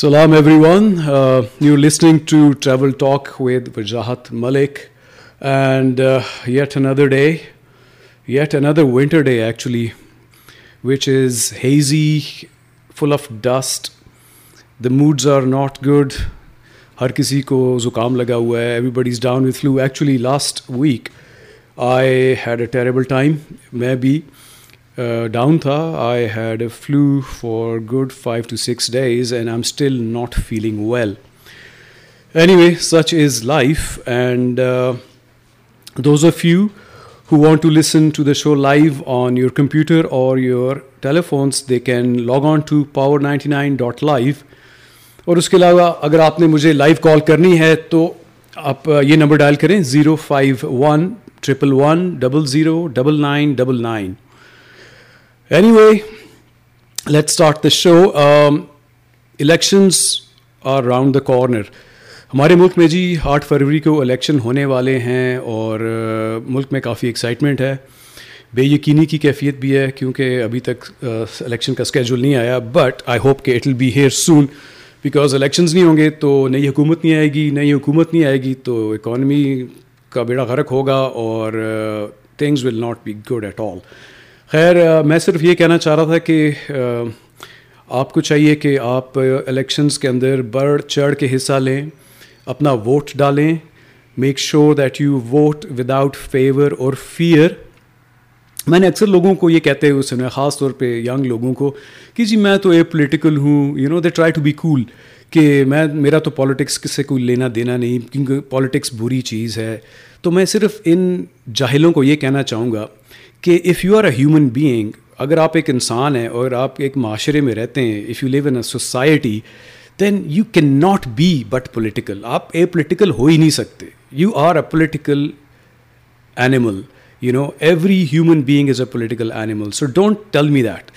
Salam everyone. Uh, you're listening to Travel Talk with Wajahat Malik, and uh, yet another day, yet another winter day actually, which is hazy, full of dust. The moods are not good. ہر کسی کو زکام لگا ہوا ہے everybody is down with flu actually last week I had a terrible time میں بھی down تھا I had a flu for good five to six days and I am still not feeling well anyway such is life and those of you who want to listen to the show live on your computer اور your telephones they can log on to power ninety nine dot live اور اس کے علاوہ اگر آپ نے مجھے live کال کرنی ہے تو آپ uh, یہ نمبر ڈائل کریں zero five one triple one double zero double nine double nine. Anyway let start the show elections are round the corner ہمارے ملک میں جی آٹھ فروری کو الیکشن ہونے والے ہیں اور ملک میں کافی ایکسائٹمنٹ ہے۔ بے یقینی کی کیفیت بھی ہے کیونکہ ابھی تک الیکشن کا اسکیجول نہیں آیا بٹ آئی ہوپ کہ it will be here soon because elections نہیں ہوں گے تو نئی حکومت نہیں آئے گی، نئی حکومت نہیں آئے گی تو اکانومی کا بیڑا غرق ہوگا اور things will not be good at all خیر میں صرف یہ کہنا چاہ رہا تھا کہ آپ کو چاہیے کہ آپ الیکشنز کے اندر بڑھ چڑھ کے حصہ لیں، اپنا ووٹ ڈالیں make sure that you vote without favour اور فیئر میں نے اکثر لوگوں کو یہ کہتے ہوئے سنا، خاص طور پہ ینگ لوگوں کو، کہ جی میں تو اے پولیٹیکل ہوں you know they try to be cool کہ میں، میرا تو پالیٹکس سے کوئی لینا دینا نہیں، کیونکہ پالیٹکس بری چیز ہے۔ تو میں صرف ان جاہلوں کو یہ کہنا چاہوں گا کہ if you are a human being اگر آپ ایک انسان ہیں اور آپ ایک معاشرے میں رہتے ہیں if you live in a society then you can not be but political آپ اے پولیٹیکل ہو ہی نہیں سکتے۔ You are a political animal you know every human being is a political animal so don't tell me that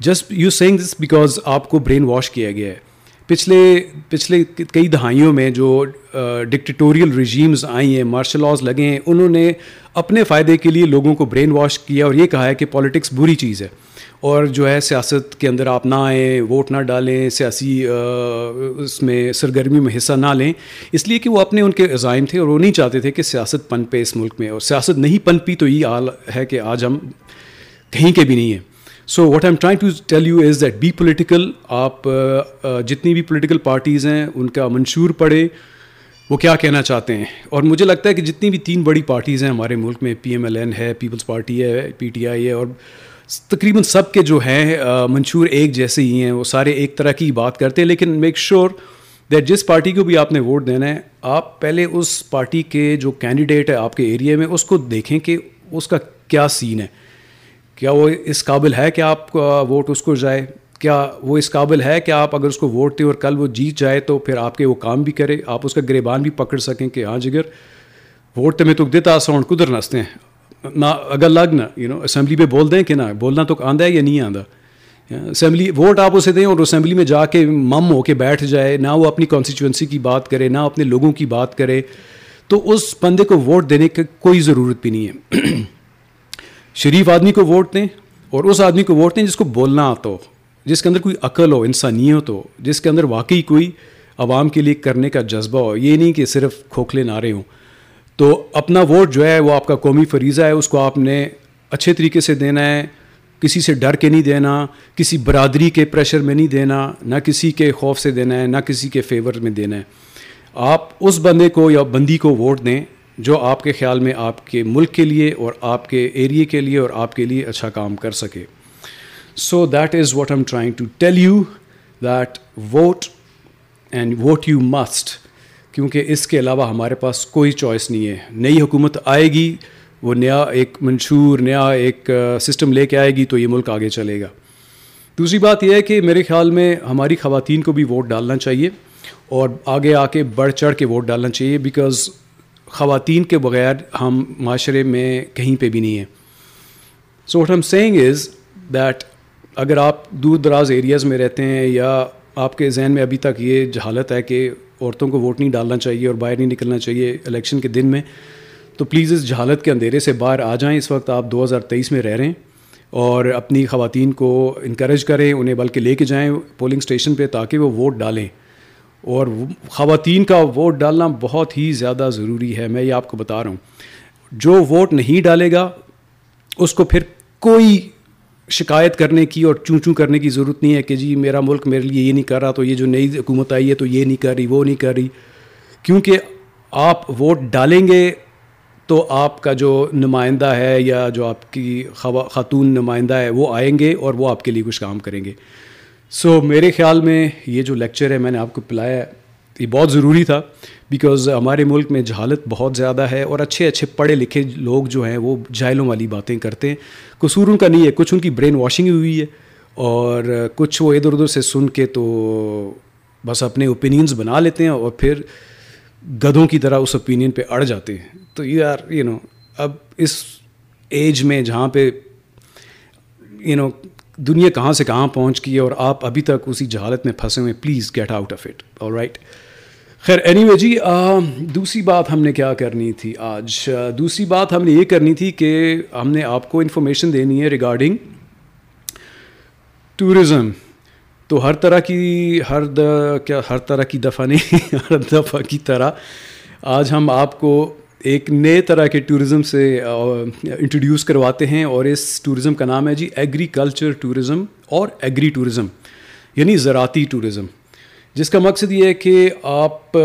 just you saying this because آپ کو brain wash کیا گیا ہے۔ پچھلے پچھلے کئی دہائیوں میں جو ڈکٹیٹوریل رجیمز آئی ہیں مارشل لاز لگے ہیں، انہوں نے اپنے فائدے کے لیے لوگوں کو برین واش کیا اور یہ کہا ہے کہ پالیٹکس بری چیز ہے۔ اور جو ہے، سیاست کے اندر آپ نہ آئیں، ووٹ نہ ڈالیں، سیاسی اس میں سرگرمی میں حصہ نہ لیں۔ اس لیے کہ وہ اپنے ان کے عزائم تھے اور وہ نہیں چاہتے تھے کہ سیاست پن پہ اس ملک میں اور سیاست نہیں پن پی تو یہ حال ہے کہ آج ہم کہیں کے بھی نہیں ہیں۔ So what I am trying to tell you is that be political آپ uh, uh, جتنی بھی پولیٹیکل پارٹیز ہیں، ان کا منشور پڑھے، وہ کیا کہنا چاہتے ہیں؟ اور مجھے لگتا ہے کہ جتنی بھی تین بڑی پارٹیز ہیں ہمارے ملک میں پی ایم ایل این ہے پیپلز پارٹی ہے پی ٹی آئی ہے، اور تقریباً سب کے جو ہیں uh, منشور ایک جیسے ہی ہیں، وہ سارے ایک طرح کی بات کرتے ہیں۔ لیکن میک شیور دیٹ جس پارٹی کو بھی آپ نے ووٹ دینا ہے، آپ پہلے اس پارٹی کے جو کینڈیڈیٹ ہے آپ کے ایریا میں، اس کو دیکھیں کہ اس کا کیا سین ہے۔ کیا وہ اس قابل ہے کہ آپ ووٹ اس کو جائے؟ کیا وہ اس قابل ہے کہ آپ اگر اس کو ووٹ دیں اور کل وہ جیت جائے تو پھر آپ کے وہ کام بھی کرے؟ آپ اس کا گریبان بھی پکڑ سکیں کہ ہاں جگر، ووٹ تو میں تو دیتا ساؤنڈ کدھر نستے ہیں؟ نہ اگر لگ نہ یو نو اسمبلی پہ بول دیں کہ نہ، بولنا تو آندہ ہے یا نہیں آندہ اسمبلی ووٹ آپ اسے دیں اور اسمبلی میں جا کے مم ہو کے بیٹھ جائے، نہ وہ اپنی کانسٹیچوئنسی کی بات کرے، نہ اپنے لوگوں کی بات کرے، تو اس بندے کو ووٹ دینے کی کوئی ضرورت بھی نہیں ہے۔ شریف آدمی کو ووٹ دیں اور اس آدمی کو ووٹ دیں جس کو بولنا آتا ہو، جس کے اندر کوئی عقل ہو، انسانیت ہو، جس کے اندر واقعی کوئی عوام کے لیے کرنے کا جذبہ ہو۔ یہ نہیں کہ صرف کھوکھلے نعرے ہوں۔ تو اپنا ووٹ جو ہے، وہ آپ کا قومی فریضہ ہے، اس کو آپ نے اچھے طریقے سے دینا ہے۔ کسی سے ڈر کے نہیں دینا، کسی برادری کے پریشر میں نہیں دینا، نہ کسی کے خوف سے دینا ہے، نہ کسی کے فیور میں دینا ہے۔ آپ اس بندے کو یا بندی کو ووٹ دیں جو آپ کے خیال میں آپ کے ملک کے لیے اور آپ کے ایریے کے لیے اور آپ کے لیے اچھا کام کر سکے۔ So that is what am trying to tell you that vote and vote you must کیونکہ اس کے علاوہ ہمارے پاس کوئی چوائس نہیں ہے۔ نئی حکومت آئے گی، وہ نیا ایک منشور، نیا ایک سسٹم لے کے آئے گی تو یہ ملک آگے چلے گا۔ دوسری بات یہ ہے کہ میرے خیال میں ہماری خواتین کو بھی ووٹ ڈالنا چاہیے اور آگے آ کے بڑھ چڑھ کے ووٹ ڈالنا چاہیے بیکاز خواتین کے بغیر ہم معاشرے میں کہیں پہ بھی نہیں ہیں۔ So what am saying is that اگر آپ دور دراز ایریاز میں رہتے ہیں یا آپ کے ذہن میں ابھی تک یہ جہالت ہے کہ عورتوں کو ووٹ نہیں ڈالنا چاہیے اور باہر نہیں نکلنا چاہیے الیکشن کے دن میں، تو پلیز اس جہالت کے اندھیرے سے باہر آ جائیں۔ اس وقت آپ دو ہزار تیئیس میں رہ رہے ہیں اور اپنی خواتین کو انکریج کریں، انہیں بلکہ لے کے جائیں پولنگ اسٹیشن پہ تاکہ وہ ووٹ ڈالیں۔ اور خواتین کا ووٹ ڈالنا بہت ہی زیادہ ضروری ہے، میں یہ آپ کو بتا رہا ہوں۔ جو ووٹ نہیں ڈالے گا، اس کو پھر کوئی شکایت کرنے کی اور چوں چوں کرنے کی ضرورت نہیں ہے کہ جی میرا ملک میرے لیے یہ نہیں کر رہا، تو یہ جو نئی حکومت آئی ہے تو یہ نہیں کر رہی، وہ نہیں کر رہی۔ کیونکہ آپ ووٹ ڈالیں گے تو آپ کا جو نمائندہ ہے یا جو آپ کی خاتون نمائندہ ہے، وہ آئیں گے اور وہ آپ کے لیے کچھ کام کریں گے۔ سو میرے خیال میں یہ جو لیکچر ہے میں نے آپ کو پلایا ہے، یہ بہت ضروری تھا بیکاز ہمارے ملک میں جہالت بہت زیادہ ہے اور اچھے اچھے پڑھے لکھے لوگ جو ہیں وہ جائلوں والی باتیں کرتے ہیں۔ قصور ان کا نہیں ہے، کچھ ان کی برین واشنگ ہوئی ہے۔ اور کچھ وہ ادھر ادھر سے سن کے تو بس اپنے اوپینینس بنا لیتے ہیں اور پھر گدھوں کی طرح اس اوپینین پہ اڑ جاتے ہیں۔ تو یار یو نو اب اس ایج میں جہاں پہ یو نو دنیا کہاں سے کہاں پہنچ گئی ہے اور آپ ابھی تک اسی جہالت میں پھنسے ہوئے please get out of it اور رائٹ خیر اینی وے جی دوسری بات ہم نے کیا کرنی تھی آج؟ دوسری بات ہم نے یہ کرنی تھی کہ ہم نے آپ کو انفارمیشن دینی ہے ریگارڈنگ ٹورزم تو ہر طرح کی، ہر کیا، ہر طرح کی دفعہ نہیں، ہر دفعہ کی طرح آج ہم آپ کو ایک نئے طرح کے ٹورزم سے انٹروڈیوس کرواتے ہیں اور اس ٹورزم کا نام ہے جی ایگریکلچر ٹورزم اور ایگری ٹورزم یعنی زراعتی ٹورزم جس کا مقصد یہ ہے کہ آپ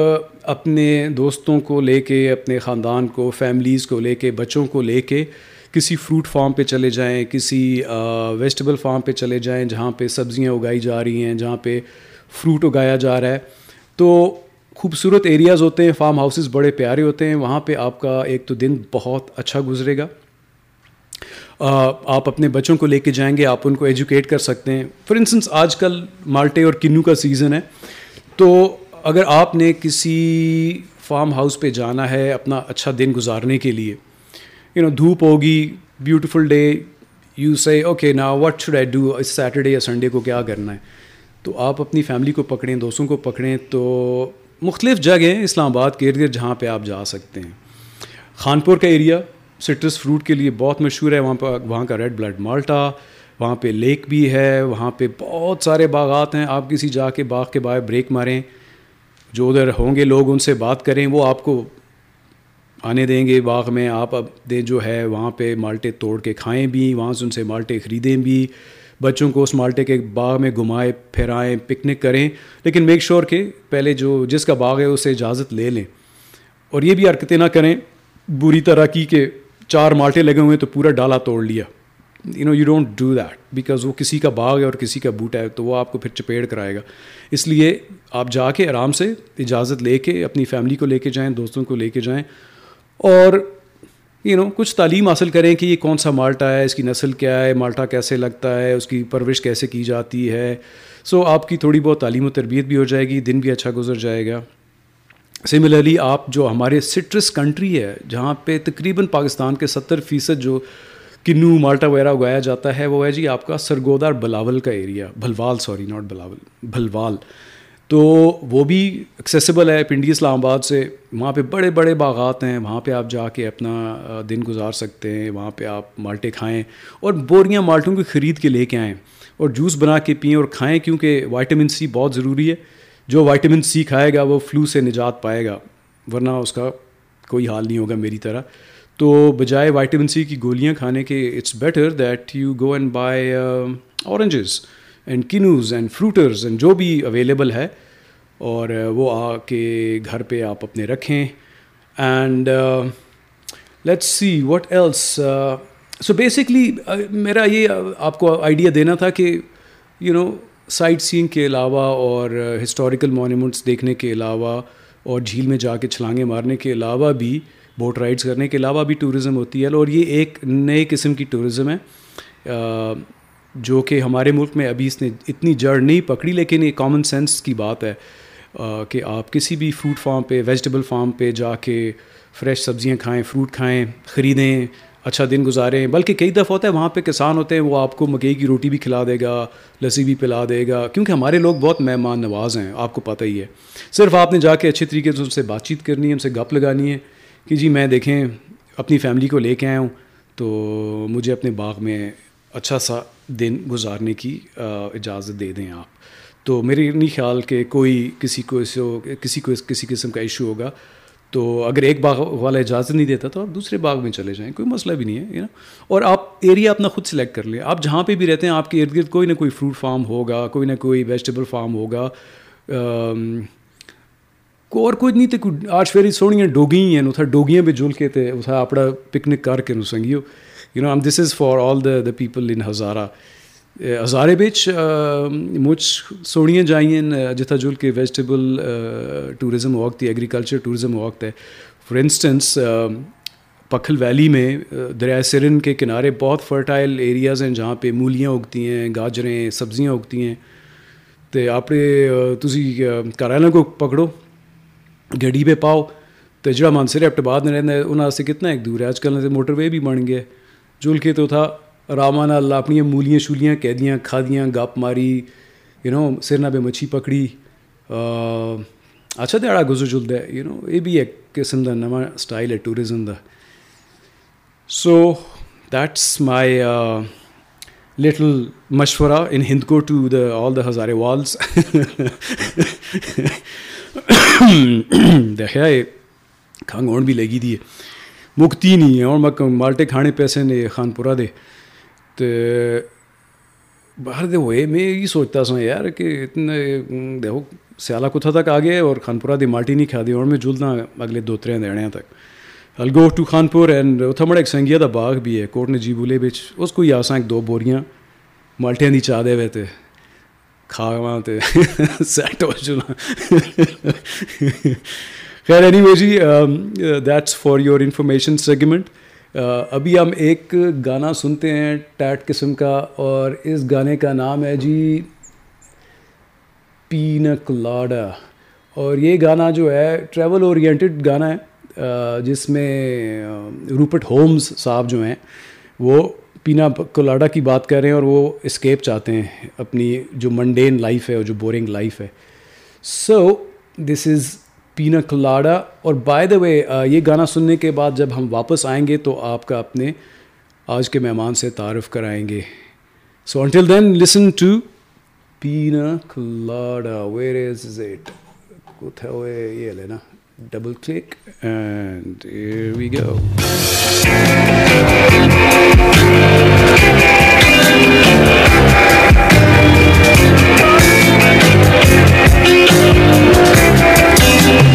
اپنے دوستوں کو لے کے، اپنے خاندان کو فیملیز کو لے کے، بچوں کو لے کے کسی فروٹ فارم پہ چلے جائیں، کسی ویجیٹیبل فارم پہ چلے جائیں، جہاں پہ سبزیاں اگائی جا رہی ہیں، جہاں پہ فروٹ اگایا جا رہا ہے۔ تو خوبصورت ایریاز ہوتے ہیں فارم ہاؤسز بڑے پیارے ہوتے ہیں، وہاں پہ آپ کا ایک تو دن بہت اچھا گزرے گا۔ آپ اپنے بچوں کو لے کے جائیں گے، آپ ان کو ایجوکیٹ کر سکتے ہیں۔ فار انسٹنس آج کل مالٹے اور کنو کا سیزن ہے۔ تو اگر آپ نے کسی فارم ہاؤس پہ جانا ہے اپنا اچھا دن گزارنے کے لیے یو نو دھوپ ہوگی beautiful day you say okay نا واٹ شوڈ آئی ڈو اس سیٹرڈے یا سنڈے کو کیا کرنا ہے؟ تو آپ اپنی فیملی کو پکڑیں، دوستوں کو پکڑیں، تو مختلف جگہیں اسلام آباد کے ارد گرد جہاں پہ آپ جا سکتے ہیں۔ خانپور کا ایریا سٹرس فروٹ کے لیے بہت مشہور ہے، وہاں پہ وہاں کا ریڈ بلڈ مالٹا، وہاں پہ لیک بھی ہے، وہاں پہ بہت سارے باغات ہیں۔ آپ کسی جا کے باغ کے باہر بریک ماریں، جو ادھر ہوں گے لوگ ان سے بات کریں، وہ آپ کو آنے دیں گے باغ میں۔ آپ اب دیں جو ہے، وہاں پہ مالٹے توڑ کے کھائیں بھی، وہاں سے ان سے مالٹے خریدیں بھی۔ بچوں کو اس مالٹے کے باغ میں گھمائیں پھرائیں، پکنک کریں، لیکن میک شور کہ پہلے جو جس کا باغ ہے اسے اجازت لے لیں۔ اور یہ بھی حرکتیں نہ کریں، بری طرح کی کہ چار مالٹے لگے ہوئے تو پورا ڈالا توڑ لیا۔ You know you don't do that because وہ کسی کا باغ ہے اور کسی کا بوٹا ہے تو وہ آپ کو پھر چپیڑ کرائے گا۔ اس لیے آپ جا کے آرام سے اجازت لے کے اپنی فیملی کو لے کے جائیں، دوستوں کو لے کے جائیں۔ اور یو نو کچھ تعلیم حاصل کریں کہ یہ کون سا مالٹا ہے، اس کی نسل کیا ہے، مالٹا کیسے لگتا ہے، اس کی پرورش کیسے کی جاتی ہے۔ سو آپ کی تھوڑی بہت تعلیم و تربیت بھی ہو جائے گی، دن بھی اچھا گزر جائے گا۔ سملرلی آپ جو ہمارے سٹرس کنٹری ہے، جہاں پہ تقریباً پاکستان کے ستر فیصد جو کنو، مالٹا وغیرہ اگایا جاتا ہے، وہ ہے جی آپ کا سرگودار بلاول کا area Bhalwal sorry not Bilawal, Bhalwal. تو وہ بھی ایکسیسیبل ہے پنڈی اسلام آباد سے۔ وہاں پہ بڑے بڑے باغات ہیں، وہاں پہ آپ جا کے اپنا دن گزار سکتے ہیں۔ وہاں پہ آپ مالٹے کھائیں اور بوریاں مالٹوں کی خرید کے لے کے آئیں اور جوس بنا کے پئیں اور کھائیں کیونکہ وائٹامن سی بہت ضروری ہے۔ جو وائٹامن سی کھائے گا وہ فلو سے نجات پائے گا، ورنہ اس کا کوئی حال نہیں ہوگا میری طرح۔ تو بجائے وائٹامن سی کی گولیاں کھانے کے it's better that you go and buy oranges and kinnows and fruiters and جو بھی اویلیبل ہے اور uh, وہ آ کے گھر پہ آپ اپنے رکھیں. And let's see what else so basically میرا یہ آپ کو آئیڈیا دینا تھا کہ یو نو سائٹ سینگ کے علاوہ اور uh, ہسٹوریکل مونیومنٹس دیکھنے کے علاوہ اور جھیل میں جا کے چھلانگیں مارنے کے علاوہ بھی بوٹ رائڈس کرنے کے علاوہ بھی ٹورزم ہوتی ہے. اور یہ ایک نئے قسم کی ٹورزم ہے. Uh, جو کہ ہمارے ملک میں ابھی اس نے اتنی جڑ نہیں پکڑی، لیکن یہ کامن سینس کی بات ہے کہ آپ کسی بھی فروٹ فارم پہ ویجیٹیبل فارم پہ جا کے فریش سبزیاں کھائیں فروٹ کھائیں، خریدیں اچھا دن گزاریں۔ بلکہ کئی دفعہ ہوتا ہے وہاں پہ کسان ہوتے ہیں، وہ آپ کو مکئی کی روٹی بھی کھلا دے گا، لسی بھی پلا دے گا، کیونکہ ہمارے لوگ بہت مہمان نواز ہیں، آپ کو پتہ ہی ہے۔ صرف آپ نے جا کے اچھے طریقے سے ان سے بات چیت کرنی ہے، ان سے گپ لگانی ہے کہ جی میں دیکھیں، اپنی فیملی کو لے کے آیا ہوں، تو مجھے اپنے باغ میں اچھا سا دن گزارنے کی اجازت دے دیں آپ۔ تو میرے نہیں خیال کہ کوئی کسی کو کسی کو کسی قسم کا ایشو ہوگا۔ تو اگر ایک باغ والا اجازت نہیں دیتا تو آپ دوسرے باغ میں چلے جائیں، کوئی مسئلہ بھی نہیں ہے نا اور آپ ایریا اپنا خود سلیکٹ کر لیں۔ آپ جہاں پہ بھی رہتے ہیں، آپ کے ارد گرد کوئی نہ کوئی فروٹ فارم ہوگا، کوئی نہ کوئی ویجیٹیبل فارم ہوگا۔ اور کوئی نہیں تو آج فیری سونی ڈوگی ہیں اتھا ڈوگیاں بھی جل کے تھے اتھا اپنا پکنک کر کے سنگیو۔ You know this is for all the the people in Hazara Hazare بچ مجھ سونیاں جائیں جتھا جل کے ویجیٹیبل ٹورزم وقت ہے ایگریکلچر ٹورزم وقت ہے فار انسٹنس پکھل ویلی میں دریائے سرن کے کنارے بہت فرٹائل ایریاز ہیں جہاں پہ مولیاں اگتی ہیں گاجریں سبزیاں اگتی ہیں تو آپ تھی کرانا کو پکڑو گڈی پہ پاؤ تو جڑا مانسر ہفتے بعد میں رہنا ہے انہوں سے کتنا ایک دور ہے آج کل موٹر وے بھی بن گیا جل کے تو تھا رامان اللہ اپنی مولیاں شولیاں قیدیاں کھادیاں گپ ماری یو نو سرنا پہ مچھی پکڑی اچھا دیہڑا گزر جلد ہے یو نو یہ بھی ایک قسم کا نواں سٹائل ہے ٹورزم کا سو دیٹس مائی لٹل مشورہ ان ہند کو ٹو دا آل دا ہزارے والس دیکھا ہے کھانگ بھی لگی دی ہے مکتی نہیں ہے اور میں مالٹے کھانے پیسے نے خان پورا دے۔ تو باہر دے ہوئے، میں یہ سوچتا سا یار کہ اتنے، دیکھو، سیالہ کتھا تک آ گیا اور خان پورا دی مالٹی نہیں کھا دی اور میں جلنا اگلے دو ترے دینے تک۔ ال go to Khan poor and اتنا بڑا ایک سنگیا دا باغ بھی ہے، کوٹ نے جی بولے بچ، اس کو ہی آساں ایک دو بوریاں مالٹیاں دی چاہ دے ہوئے خیر anyway G that's for your information segment ابھی ہم ایک گانا سنتے ہیں ٹیٹ قسم کا، اور اس گانے کا نام ہے جی پینکلاڈا اور یہ گانا جو ہے ٹریول اورینٹیڈ گانا ہے uh, جس میں um, روپٹ ہومز صاحب جو ہیں، وہ پینا کولاڈا کی بات کر رہے ہیں، اور وہ اسکیپ چاہتے ہیں اپنی جو منڈین لائف ہے، اور جو بورنگ لائف ہے۔ سو دس از پینا کولاڈا اور بائی دا وے یہ گانا سننے کے بعد جب ہم واپس آئیں گے تو آپ کا اپنے آج کے مہمان سے تعارف کرائیں گے۔ So until then listen to pina کلاڈا Veer is it یہ لینا double click and we go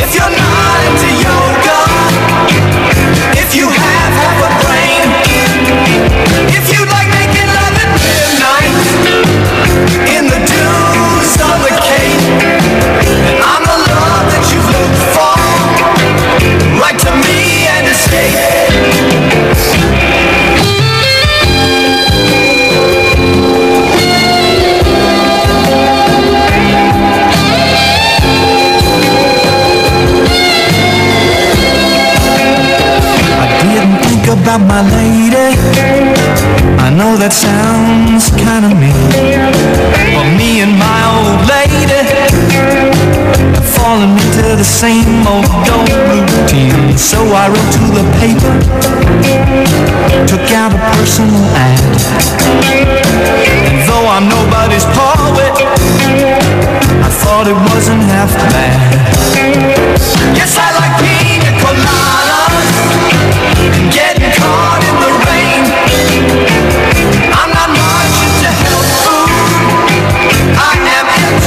If you're not into yoga If you have about my lady I know that sounds kinda mean But me and my old lady Have fallen into the same old old routine So I wrote to the paper Took out a personal ad And though I'm nobody's poet I thought it wasn't half bad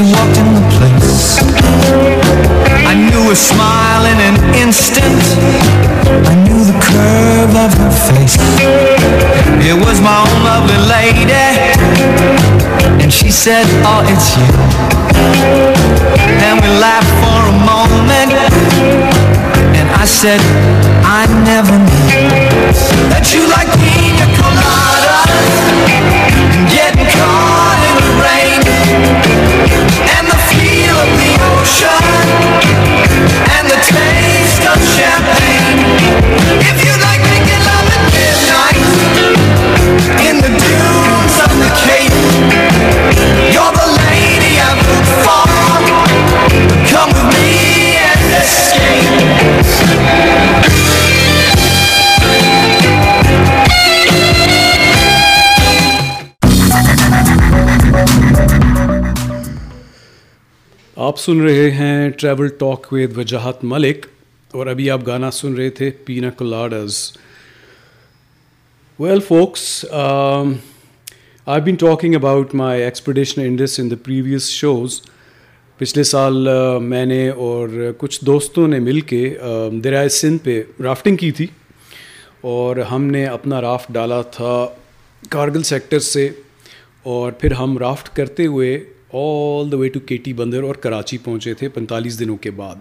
she walked in the place. I knew her smile in an instant. I knew the curve of her face. It was my own lovely lady, and she said, "Oh, it's you." Then we laughed for a moment, and I said, "I never knew that you like pina coladas and getting and the feel of the ocean and the taste of champagne. If you like making love at midnight in the dunes of the Cape, you're the lady I've looked for. آپ سن رہے ہیں travel talk with Wajahat Malik اور ابھی آپ گانا سن رہے تھے پینا کلاڈز well folks I been talking about my expedition Indus in the previous shows پچھلے سال uh, میں نے اور کچھ دوستوں نے مل کے uh, دریائے سندھ پہ رافٹنگ کی تھی اور ہم نے اپنا رافٹ ڈالا تھا کارگل سیکٹر سے اور پھر ہم رافٹ کرتے ہوئے آل دا وے ٹو کے ٹی بندر اور کراچی پہنچے تھے پینتالیس دنوں کے بعد۔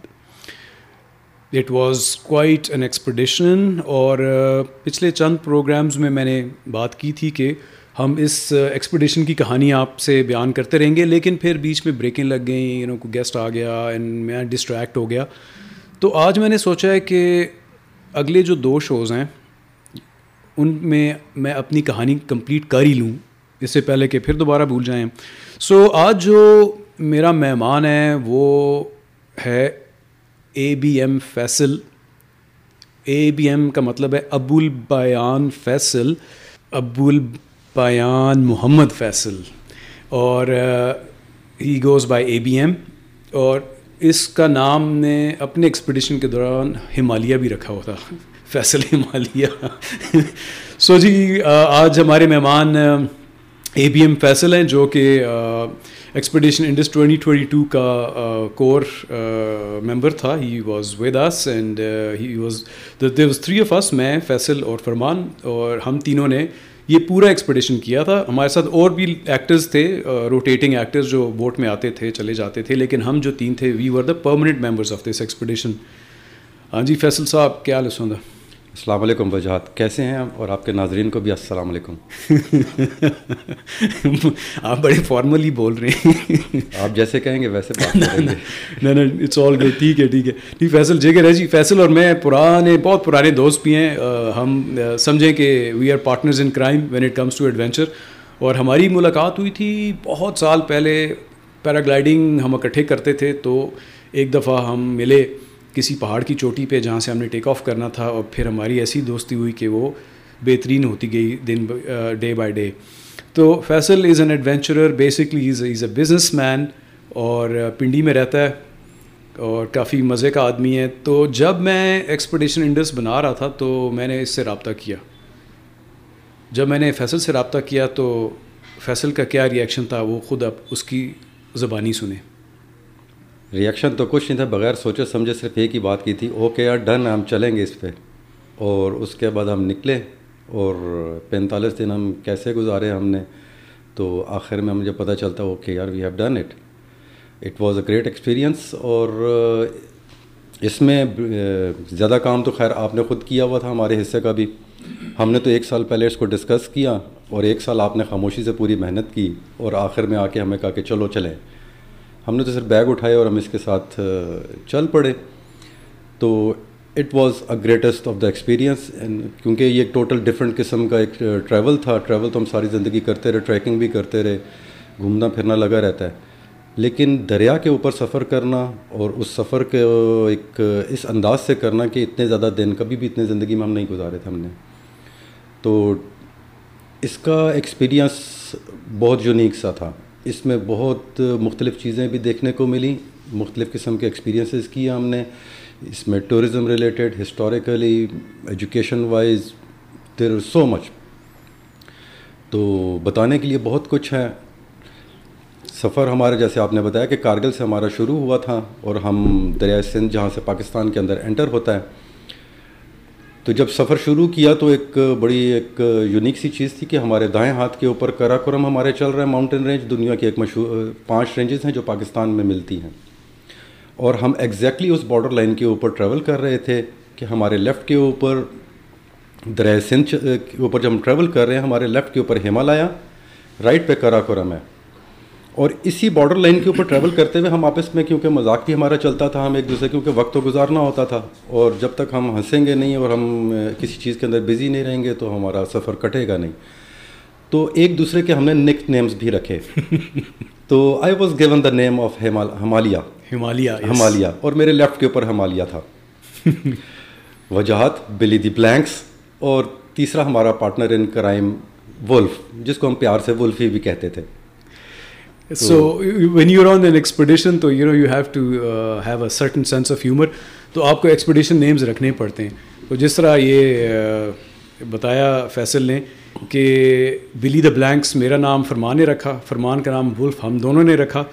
It was quite an expedition اور uh, پچھلے چند پروگرامز میں میں نے بات کی تھی کہ ہم اس uh, ایکسپڈیشن کی کہانی آپ سے بیان کرتے رہیں گے، لیکن پھر بیچ میں بریکیں لگ گئیں یو نو کو گیسٹ آ گیا اینڈ میں ڈسٹریکٹ ہو گیا۔ تو آج میں نے سوچا ہے کہ اگلے جو دو شوز ہیں، ان میں میں اپنی کہانی کمپلیٹ کر ہی لوں۔ اس سے پہلے کہ پھر دوبارہ بھول جائیں۔ سو آج جو میرا مہمان ہے، وہ ہے A B M Faisal. A B M کا مطلب ہے ابو البیان فیصل ابو البیان محمد فیصل۔ اور he goes by A B M اور اس کا نام نے اپنے ایکسپیڈیشن کے دوران ہمالیہ بھی رکھا ہوا تھا فیصل ہمالیہ۔ سو جی آج ہمارے مہمان اے بی ایم فیصل ہیں جو کہ expedition Indus twenty twenty two کا کور ممبر تھا. He was with us and he was there was three of us میں فیصل اور فرمان، اور ہم تینوں نے یہ پورا ایکسپیڈیشن کیا تھا. ہمارے ساتھ اور بھی ایکٹرز تھے روٹیٹنگ ایکٹرز جو بوٹ میں آتے تھے، چلے جاتے تھے، لیکن ہم جو تین تھے we were the permanent members of this expedition ہاں جی فیصل صاحب، کیا حال ہے سوندا؟ السلام علیکم وجہات کیسے ہیں آپ؟ اور آپ کے ناظرین کو بھی السلام علیکم۔ آپ بڑے فارملی بول رہے ہیں۔ آپ جیسے کہیں گے ویسے بات کریں گے۔ نہ نہ اٹس آل گڈ ٹھیک ہے ٹھیک ہے۔ نہیں فیصل جے کے رہ جی فیصل اور میں پرانے بہت پرانے دوست بھی ہیں۔ ہم سمجھیں کہ we are partners in crime when it comes to adventure اور ہماری ملاقات ہوئی تھی بہت سال پہلے پیراگلائڈنگ ہم اکٹھے کرتے تھے تو ایک دفعہ ہم ملے۔ کسی پہاڑ کی چوٹی پہ جہاں سے ہم نے ٹیک آف کرنا تھا اور پھر ہماری ایسی دوستی ہوئی کہ وہ بہترین ہوتی گئی دن ڈے بائی ڈے تو Faisal is an adventurer basically is is a business man اور پنڈی میں رہتا ہے اور کافی مزے کا آدمی ہے۔ تو جب میں ایکسپڈیشن انڈس بنا رہا تھا تو میں نے اس سے رابطہ کیا۔ جب میں نے فیصل سے رابطہ کیا تو فیصل کا کیا ریئیکشن تھا؟ وہ خود اب اس کی زبانی سنیں۔ ریئیکشن تو کچھ نہیں تھا، بغیر سوچے سمجھے صرف ایک ہی بات کی تھی اوکے یار ڈن ہم چلیں گے اس پہ۔ اور اس کے بعد ہم نکلے اور پینتالیس دن ہم کیسے گزارے ہم نے؟ تو آخر میں مجھے پتہ چلتا اوکے یار we have done it it was a great experience اور اس میں زیادہ کام تو خیر آپ نے خود کیا ہوا تھا ہمارے حصے کا بھی۔ ہم نے تو ایک سال پہلے اس کو ڈسکس کیا اور ایک سال آپ نے خاموشی سے پوری محنت کی اور آخر میں آ کے ہمیں کہا کہ چلو چلیں۔ ہم نے تو صرف بیگ اٹھائے اور ہم اس کے ساتھ چل پڑے۔ تو it was a greatest of the experience کیونکہ یہ ایک ٹوٹل ڈفرینٹ قسم کا ایک ٹریول تھا۔ ٹریول تو ہم ساری زندگی کرتے رہے ٹریکنگ بھی کرتے رہے، گھومنا پھرنا لگا رہتا ہے۔ لیکن دریا کے اوپر سفر کرنا اور اس سفر کے ایک اس انداز سے کرنا کہ اتنے زیادہ دن، کبھی بھی اتنے زندگی میں ہم نہیں گزارے تھے ہم نے۔ تو اس کا ایکسپیرئنس بہت یونیک سا تھا۔ اس میں بہت مختلف چیزیں بھی دیکھنے کو ملیں۔ مختلف قسم کے ایکسپیرینسز کیا ہم نے۔ اس میں tourism related historically education wise there so much تو بتانے کے لیے بہت کچھ ہے۔ سفر ہمارا جیسے آپ نے بتایا کہ کارگل سے ہمارا شروع ہوا تھا اور ہم دریائے سندھ جہاں سے پاکستان کے اندر انٹر ہوتا ہے۔ تو جب سفر شروع کیا تو ایک بڑی ایک یونیک سی چیز تھی کہ ہمارے دائیں ہاتھ کے اوپر کراکرم ہمارے چل رہے ہیں ماؤنٹین رینج دنیا کی ایک مشہور، پانچ رینجز ہیں جو پاکستان میں ملتی ہیں۔ اور ہم ایگزیکٹلی اس بارڈر لائن کے اوپر ٹریول کر رہے تھے کہ ہمارے لیفٹ کے اوپر دریا سندھ، کے اوپر جب ہم ٹریول کر رہے ہیں، ہمارے لیفٹ کے اوپر ہمالیہ رائٹ پہ کراکرم ہے۔ اور اسی بارڈر لائن کے اوپر ٹریول کرتے ہوئے ہم آپس میں کیونکہ مذاق بھی ہمارا چلتا تھا ہم ایک دوسرے کیونکہ وقت تو گزارنا ہوتا تھا۔ اور جب تک ہم ہنسیں گے نہیں اور ہم کسی چیز کے اندر بزی نہیں رہیں گے تو ہمارا سفر کٹے گا نہیں۔ تو ایک دوسرے کے ہم نے نک نیمز بھی رکھے۔ تو I was given the name of Himalaya Himalaya Himalaya اور میرے لیفٹ کے اوپر ہمالیہ تھا۔ وجاہت بلی دی بلینکس اور تیسرا ہمارا پارٹنر ان کرائم ولف جس کو ہم پیار سے ولفی بھی کہتے تھے۔ So when you on an expedition تو you know you have to have a certain sense of humour تو آپ کو ایکسپڈیشن نیمز رکھنے پڑتے ہیں۔ تو جس طرح یہ بتایا فیصل نے کہ بلی دا بلینکس میرا نام فرمان نے رکھا فرمان کا نام ولف ہم دونوں نے رکھا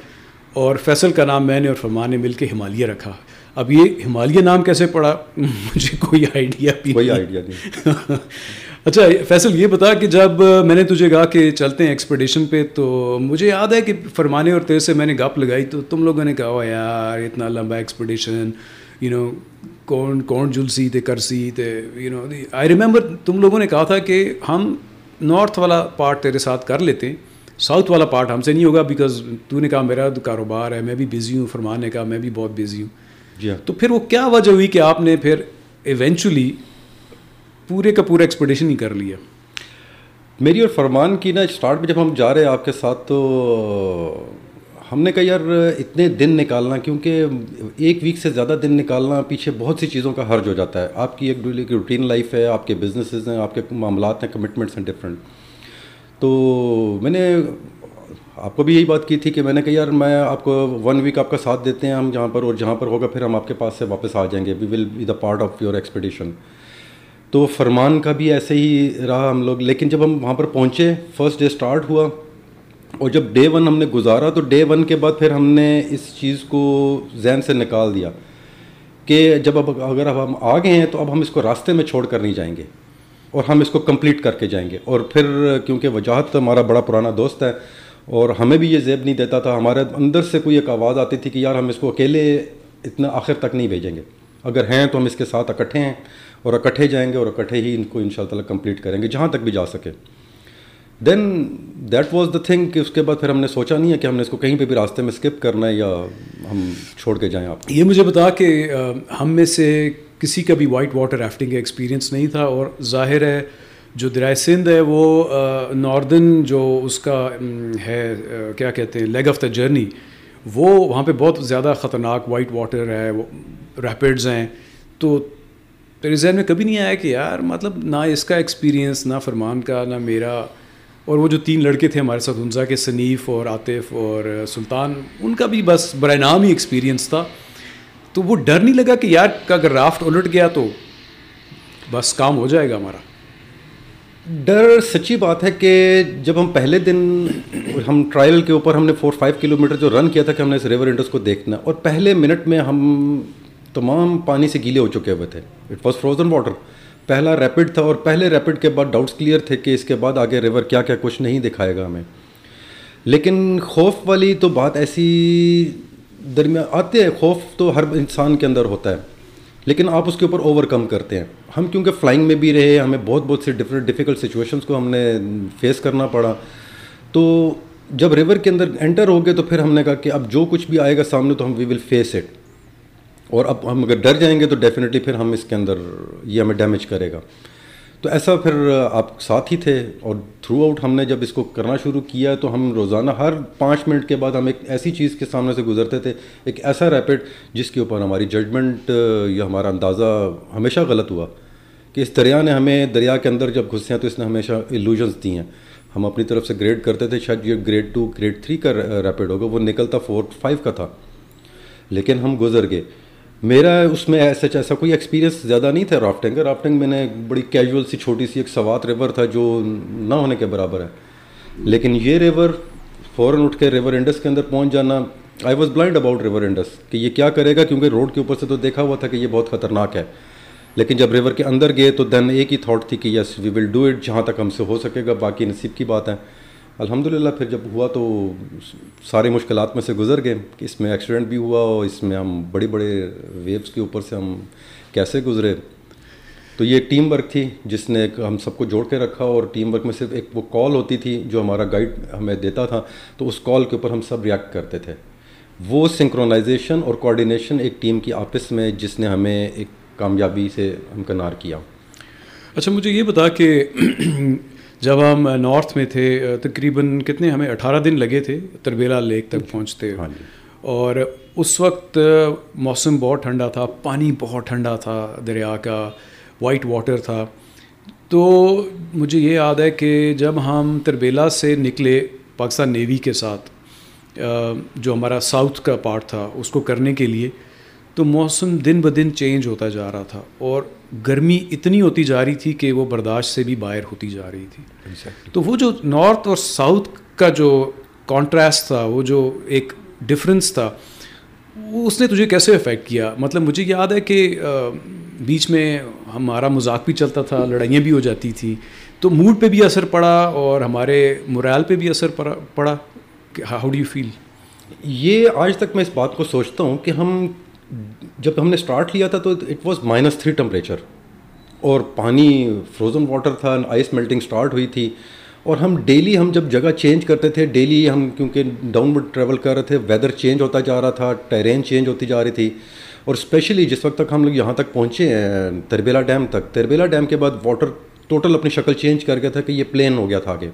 اور فیصل کا نام میں نے اور فرمان نے مل کے ہمالیہ رکھا۔ اب یہ ہمالیہ نام کیسے پڑا؟ مجھے کوئی آئیڈیا بھی کوئی آئیڈیا نہیں۔ اچھا فیصل یہ بتا کہ جب میں نے تجھے کہا کہ چلتے ہیں ایکسپیڈیشن پہ تو مجھے یاد ہے کہ فرمانے اور تیرے سے میں نے گپ لگائی تو تم لوگوں نے کہا یار اتنا لمبا ایکسپیڈیشن یو نو کون کون جلسی تھے کرسی تھے یو نو آئی ریمبر تم لوگوں نے کہا تھا کہ ہم نارتھ والا پارٹ تیرے ساتھ کر لیتے ہیں ساؤتھ والا پارٹ ہم سے نہیں ہوگا بیکاز تو نے کہا میرا کاروبار ہے میں بھی بزی ہوں فرمان نے کہا میں بھی بہت بزی ہوں. جی ہاں۔ تو پھر وہ کیا وجہ ہوئی کہ آپ نے پھر ایونچولی پورے کا پورا ایکسپیڈیشن ہی کر لیا۔ میری اور فرمان کی نا اسٹارٹ میں جب ہم جا رہے ہیں آپ کے ساتھ تو ہم نے کہا یار، اتنے دن نکالنا، کیونکہ ایک ویک سے زیادہ دن نکالنا پیچھے بہت سی چیزوں کا حرج ہو جاتا ہے۔ آپ کی ایک ڈیلی کی روٹین لائف ہے، آپ کے بزنسز ہیں، آپ کے معاملات ہیں کمٹمنٹس ہیں ڈفرینٹ تو میں نے آپ کو بھی یہی بات کی تھی کہ میں نے کہا یار، میں آپ کو ون ویک آپ کا ساتھ دیتے ہیں، ہم جہاں پر اور جہاں پر ہوگا، پھر ہم آپ کے پاس سے واپس آ جائیں گے۔ We will be the part of your expedition تو فرمان کا بھی ایسے ہی رہا ہم لوگ۔ لیکن جب ہم وہاں پر پہنچے فرسٹ ڈے اسٹارٹ ہوا، اور جب ڈے ون ہم نے گزارا، تو ڈے ون کے بعد پھر ہم نے اس چیز کو ذہن سے نکال دیا کہ جب اب اگر اب ہم آ گئے ہیں، تو اب ہم اس کو راستے میں چھوڑ کر نہیں جائیں گے، اور ہم اس کو کمپلیٹ کر کے جائیں گے۔ اور پھر کیونکہ وجاہت ہمارا بڑا پرانا دوست ہے، اور ہمیں بھی یہ زیب نہیں دیتا تھا، ہمارے اندر سے کوئی ایک آواز آتی تھی کہ یار ہم اس کو اکیلے اتنا آخر تک نہیں بھیجیں گے۔ اگر ہیں تو ہم اس کے ساتھ اکٹھے ہیں۔ اور اکٹھے جائیں گے اور اکٹھے ہی ان کو ان شاء اللہ تعالیٰ کمپلیٹ کریں گے جہاں تک بھی جا سکے۔ Then that was the thing کہ اس کے بعد پھر ہم نے سوچا نہیں ہے کہ ہم نے اس کو کہیں پہ بھی راستے میں اسکپ کرنا ہے یا ہم چھوڑ کے جائیں آپ یہ مجھے بتا کہ ہم میں سے کسی کا بھی وائٹ واٹر ریفٹنگ کا ایکسپیرینس نہیں تھا اور ظاہر ہے جو درائے سندھ ہے وہ ناردن جو اس کا ہے کیا کہتے ہیں لیگ آف دا جرنی وہ وہاں پہ بہت زیادہ خطرناک وائٹ واٹر ہے، وہ ریپڈز ہیں۔ تو تیرے ذہن میں کبھی نہیں آیا کہ یار مطلب نہ اس کا ایکسپیرینس نہ فرمان کا، نہ میرا۔ اور وہ جو تین لڑکے تھے ہمارے ساتھ، انزا کے صنیف اور عاطف اور سلطان، ان کا بھی بس برائے نام ہی ایکسپیرینس تھا۔ تو وہ ڈر نہیں لگا کہ یار اگر رافٹ الٹ گیا تو بس کام ہو جائے گا ہمارا۔ ڈر سچی بات ہے کہ جب ہم پہلے دن ہم ٹرائل کے اوپر ہم نے فور فائیو کلو میٹر جو رن کیا تھا کہ ہم نے اس ریور انڈس کو دیکھنا، اور پہلے منٹ میں ہم تمام پانی سے گیلے ہو چکے ہوئے تھے۔ اٹ واز فروزن واٹر پہلا ریپڈ تھا اور پہلے ریپڈ کے بعد ڈاؤٹس کلیئر تھے کہ اس کے بعد آگے ریور کیا کیا کچھ نہیں دکھائے گا ہمیں۔ لیکن خوف والی تو بات ایسی درمیان آتے ہیں خوف تو ہر انسان کے اندر ہوتا ہے۔ لیکن آپ اس کے اوپر اوور کم کرتے ہیں۔ ہم کیونکہ فلائنگ میں بھی رہے، ہمیں بہت بہت سے ڈفرینٹ ڈیفیکلٹ سچویشنس کو ہم نے فیس کرنا پڑا۔ تو جب ریور کے اندر انٹر ہو گئے تو پھر ہم نے کہا کہ اب جو کچھ بھی آئے گا سامنے تو ہم وی ول فیس اٹ اور اب ہم اگر ڈر جائیں گے تو ڈیفینیٹلی پھر ہم اس کے اندر یہ ہمیں ڈیمیج کرے گا۔ تو ایسا پھر آپ ساتھ ہی تھے اور تھرو آؤٹ ہم نے جب اس کو کرنا شروع کیا تو ہم روزانہ ہر پانچ منٹ کے بعد ہم ایک ایسی چیز کے سامنے سے گزرتے تھے، ایک ایسا ریپڈ جس کے اوپر ہماری ججمنٹ یا ہمارا اندازہ ہمیشہ غلط ہوا کہ اس دریا نے ہمیں، دریا کے اندر جب گھسے ہیں تو اس نے ہمیشہ ایلوژنس دی ہیں۔ ہم اپنی طرف سے گریڈ کرتے تھے، شاید یہ گریڈ ٹو گریڈ تھری کا ریپڈ ہوگا، وہ نکلتا فور فائیو کا تھا۔ لیکن ہم گزر گئے۔ میرا اس میں ایسا ایسا کوئی ایکسپیرینس زیادہ نہیں تھا رافٹنگ کا رافٹنگ میں نے بڑی کیجول سی چھوٹی سی ایک سوات ریور تھا جو نہ ہونے کے برابر ہے. لیکن یہ ریور فوراً اٹھ کے ریور انڈس کے اندر پہنچ جانا I was blind about river Indus کہ یہ کیا کرے گا؟ کیونکہ روڈ کے اوپر سے تو دیکھا ہوا تھا کہ یہ بہت خطرناک ہے. لیکن جب ریور کے اندر گئے تو دین ایک ہی تھاٹ تھی کہ یس وی ول ڈو اٹ جہاں تک ہم سے ہو سکے گا، باقی نصیب کی بات ہے. الحمد للہ پھر جب ہوا تو ساری مشکلات میں سے گزر گئے کہ اس میں ایکسیڈنٹ بھی ہوا اور اس میں ہم بڑی بڑے ویوز کے اوپر سے ہم کیسے گزرے؟ تو یہ ٹیم ورک تھی جس نے ہم سب کو جوڑ کے رکھا اور ٹیم ورک میں صرف ایک وہ کال ہوتی تھی جو ہمارا گائیڈ ہمیں دیتا تھا، تو اس کال کے اوپر ہم سب ریئیکٹ کرتے تھے۔ وہ سنکرونائزیشن اور کوآڈینیشن ایک ٹیم کی آپس میں جس نے ہمیں ایک کامیابی سے ہمکنار کیا۔ اچھا مجھے یہ بتا کہ جب ہم نارتھ میں تھے تقریباً کتنے ہمیں اٹھارہ دن لگے تھے تربیلا لیک تک پہنچتے ہاں جی۔ اور اس وقت موسم بہت ٹھنڈا تھا پانی بہت ٹھنڈا تھا دریا کا وائٹ واٹر تھا۔ تو مجھے یہ یاد ہے کہ جب ہم تربیلا سے نکلے پاکستان نیوی کے ساتھ جو ہمارا ساؤتھ کا پارٹ تھا اس کو کرنے کے لیے تو موسم دن بہ دن چینج ہوتا جا رہا تھا۔ اور گرمی اتنی ہوتی جا رہی تھی کہ وہ برداشت سے بھی باہر ہوتی جا رہی تھی۔ تو وہ جو نارتھ اور ساؤتھ کا جو کانٹراسٹ تھا وہ جو ایک ڈفرینس تھا وہ اس نے تجھے کیسے افیکٹ کیا؟ مطلب مجھے یاد ہے کہ بیچ میں ہمارا مذاق بھی چلتا تھا لڑائیاں بھی ہو جاتی تھیں۔ تو موڈ پہ بھی اثر پڑا اور ہمارے مرال پہ بھی اثر پڑا پڑا۔ ہاؤ ڈو یو فیل یہ آج تک میں اس بات کو سوچتا ہوں کہ ہم جب ہم نے اسٹارٹ لیا تھا تو it was minus three temperature اور پانی فروزن واٹر تھا آئس میلٹنگ اسٹارٹ ہوئی تھی۔ اور ہم ڈیلی ہم جب جگہ چینج کرتے تھے ڈیلی ہم کیونکہ ڈاؤن ورڈ ٹریول کر رہے تھے ویدر چینج ہوتا جا رہا تھا ٹیرین چینج ہوتی جا رہی تھی۔ اور اسپیشلی جس وقت تک ہم لوگ یہاں تک پہنچے ہیں تربیلا ڈیم تک۔ تربیلا ڈیم کے بعد واٹر ٹوٹل اپنی شکل چینج کر گیا تھا کہ یہ پلین ہو گیا تھا آگے۔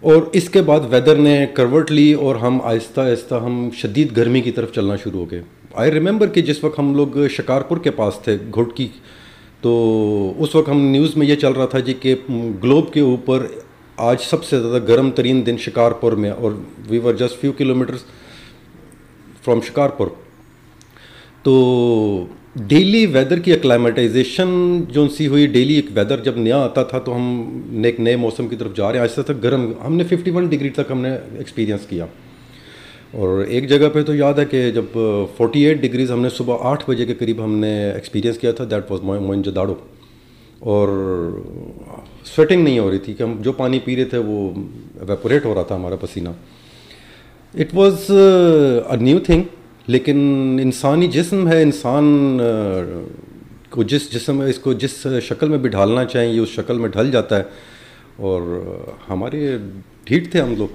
اور اس کے بعد ویدر نے کروٹ لی اور ہم آہستہ آہستہ ہم شدید گرمی کی طرف چلنا شروع ہو گئے۔ آئی ریممبر کہ جس وقت ہم لوگ شکارپور کے پاس تھے گھٹکی تو اس وقت ہم نیوز میں یہ چل رہا تھا جی کہ گلوب کے اوپر آج سب سے زیادہ گرم ترین دن شکارپور میں اور we were just few kilometres from Shikarpur. تو ڈیلی ویدر کی اکلائمیٹائزیشن جو سی ہوئی ڈیلی ایک ویدر جب نیا آتا تھا تو ہم ایک نئے موسم کی طرف جا رہے ہیں۔ آہستہ تک گرم، ہم نے ففٹی ون ڈگری تک ہم نے ایکسپیرینس کیا۔ اور ایک جگہ پہ تو یاد ہے کہ جب فورٹی ایٹ ڈگریز ہم نے صبح آٹھ بجے کے قریب ہم نے ایکسپیرینس کیا تھا دیٹ واز موئن جداڑو اور سویٹنگ نہیں ہو رہی تھی کہ ہم جو پانی پی رہے تھے وہ ویپوریٹ ہو رہا تھا ہمارا پسینہ۔ It was a new thing لیکن انسانی جسم ہے، انسان uh, کو جس جسم اس کو جس شکل میں بھی ڈھالنا چاہیں یہ اس شکل میں ڈھل جاتا ہے۔ اور ہمارے ڈھیٹ تھے ہم لوگ؟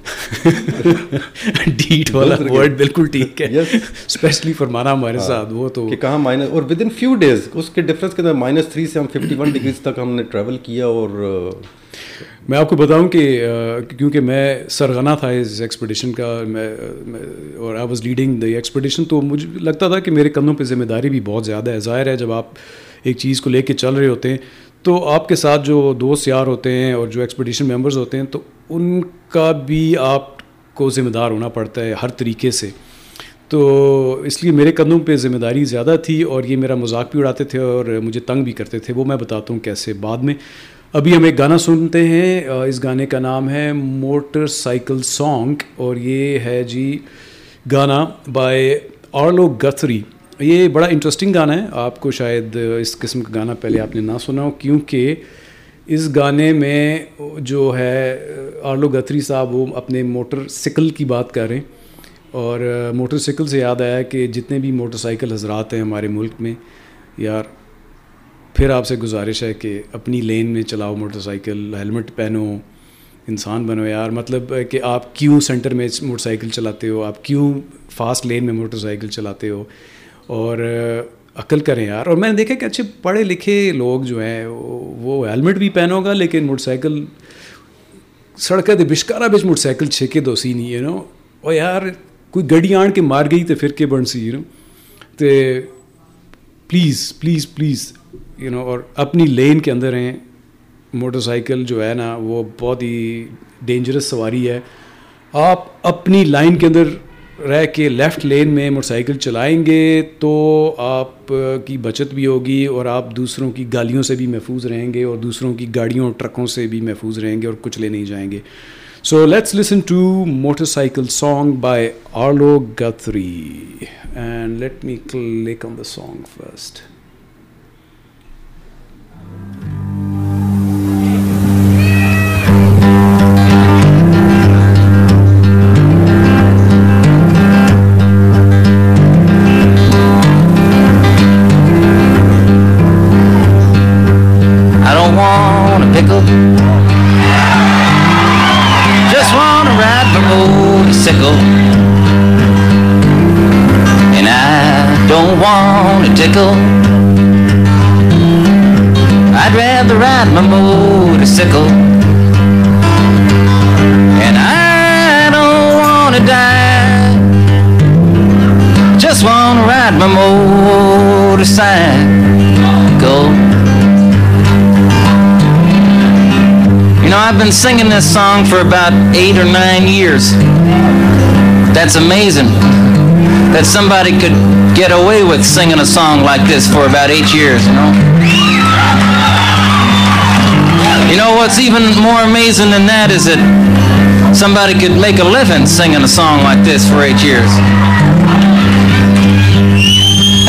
ڈیٹ والا ورڈ بالکل ٹھیک ہے۔ اسپیشلی فرمانا ہمارے ساتھ وہ تو کہ کہاں مائنس اور ود ان فیو ڈیز اس کے ڈفرینس کے اندر مائنس تھری سے ہم ففٹی ون ڈگریز تک ہم نے ٹریول کیا اور میں آپ کو بتاؤں کہ کیونکہ میں سرغنا تھا اس ایکسپیڈیشن کا میں اور I was leading the expedition تو مجھے لگتا تھا کہ میرے کندھوں پہ ذمہ داری بھی بہت زیادہ ہے۔ ظاہر ہے جب آپ ایک چیز کو لے کے چل رہے ہوتے ہیں تو آپ کے ساتھ جو دوست یار ہوتے ہیں اور جو ایکسپیڈیشن ممبرز ہوتے ہیں تو ان کا بھی آپ کو ذمہ دار ہونا پڑتا ہے ہر طریقے سے۔ تو اس لیے میرے قدموں پہ ذمہ داری زیادہ تھی اور یہ میرا مذاق بھی اڑاتے تھے اور مجھے تنگ بھی کرتے تھے۔ وہ میں بتاتا ہوں کیسے بعد میں۔ ابھی ہم ایک گانا سنتے ہیں، اس گانے کا نام ہے موٹر سائیکل سانگ اور یہ ہے جی گانا بائی آرلو گتھری۔ یہ بڑا انٹرسٹنگ گانا ہے۔ آپ کو شاید اس قسم کا گانا پہلے آپ نے نہ سنا ہو، کیونکہ اس گانے میں جو ہے، آرلو گتھری صاحب، وہ اپنے موٹر سائیکل کی بات کر رہے ہیں۔ اور موٹر سائیکل سے یاد آیا کہ جتنے بھی موٹر سائیکل حضرات ہیں ہمارے ملک میں، یار، پھر آپ سے گزارش ہے کہ اپنی لین میں چلاؤ، موٹر سائیکل، ہیلمٹ پہنو، انسان بنو۔ یار مطلب کہ آپ کیوں سینٹر میں موٹر سائیکل چلاتے ہو؟ آپ کیوں فاسٹ لین میں موٹر سائیکل چلاتے ہو؟ اور عقل کریں یار۔ اور میں نے دیکھا کہ اچھے پڑھے لکھے لوگ جو ہیں، وہ ہیلمٹ بھی پہنو گا لیکن موٹر سائیکل سڑک دے بشکارا بچ موٹر سائیکل چھکے دو سی نہیں ہے نو اور یار، کوئی گڈی آن کے مار گئی تو پھر کے بن سی نو تو please please please you know اور اپنی لین کے اندر ہیں۔ موٹر سائیکل جو ہے نا، وہ بہت ہی ڈینجرس سواری ہے۔ آپ اپنی لائن کے اندر رہ کے لیفٹ لین میں موٹر سائیکل چلائیں گے تو آپ کی بچت بھی ہوگی اور آپ دوسروں کی گالیوں سے بھی محفوظ رہیں گے اور دوسروں کی گاڑیوں ٹرکوں سے بھی محفوظ رہیں گے اور کچھ لے نہیں جائیں گے۔ So let's listen to motorcycle song by Arlo Guthrie and let me click on the song first ride my motorcycle. And I don't want to die. Just want to ride my motorcycle. You know, I've been singing this song for about eight or nine years. That's amazing that somebody could get away with singing a song like this for about eight years, you know? You know what's even more amazing than that is that somebody could make a living singing a song like this for eight years.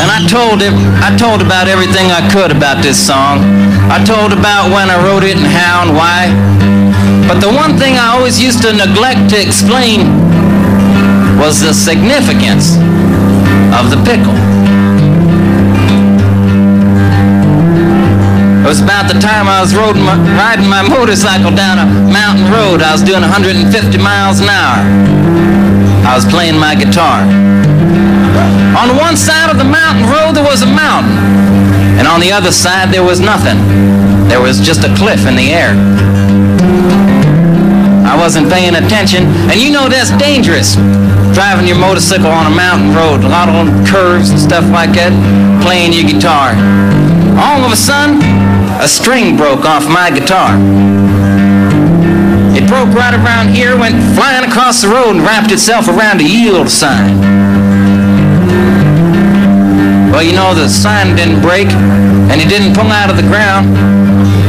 And I told him, I told about everything I could about this song. I told about when I wrote it and how and why. But the one thing I always used to neglect to explain was the significance of the pickle. Was about the time I was riding my, riding my motorcycle down a mountain road. I was doing 150 miles an hour. I was playing my guitar. On one side of the mountain road there was a mountain, and on the other side there was nothing. There was just a cliff in the air. I wasn't paying attention, and you know that's dangerous. Driving your motorcycle on a mountain road, a lot of curves and stuff like that, playing your guitar. All of a sudden, a string broke off my guitar. It broke right around here, went flying across the road, and wrapped itself around a yield sign. Well, you know, the sign didn't break, and it didn't pull out of the ground.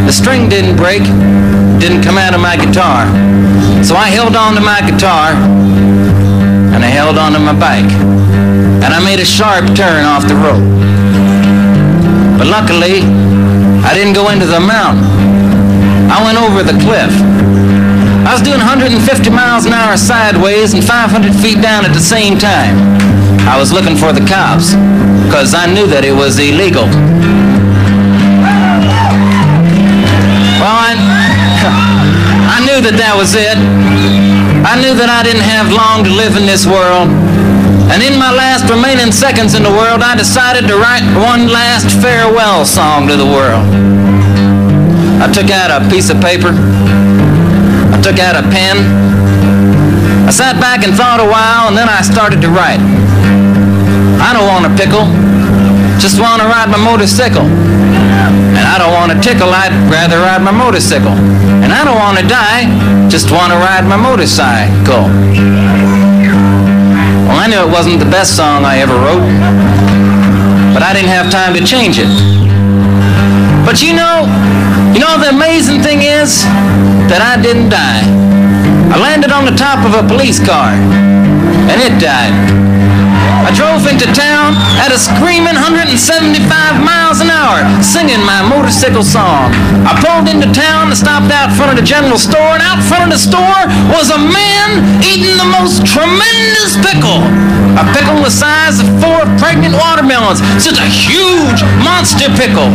The string didn't break, didn't come out of my guitar. So I held on to my guitar, and I held on to my bike. And I made a sharp turn off the road. But luckily, I didn't go into the mountain. I went over the cliff. I was doing 150 miles an hour sideways and 500 feet down at the same time. I was looking for the cops because I knew that it was illegal. Well, I, I knew that that was it. I knew that I didn't have long to live in this world. And in my last remaining seconds in the world, I decided to write one last farewell song to the world. I took out a piece of paper. I took out a pen. I sat back and thought a while, and then I started to write. I don't want a pickle, just want to ride my motorcycle. And I don't want a tickle, I'd rather ride my motorcycle. And I don't want to die, just want to ride my motorcycle. I knew it wasn't the best song I ever wrote, but I didn't have time to change it. But you know, you know the amazing thing is that I didn't die. I landed on the top of a police car, and it died. I drove into town at a screaming 175 miles an hour, singing my motorcycle song. I pulled into town and stopped out front of the general store, and out front of the store was a man eating the most tremendous pickle. A pickle the size of four pregnant watermelons. Such a huge monster pickle.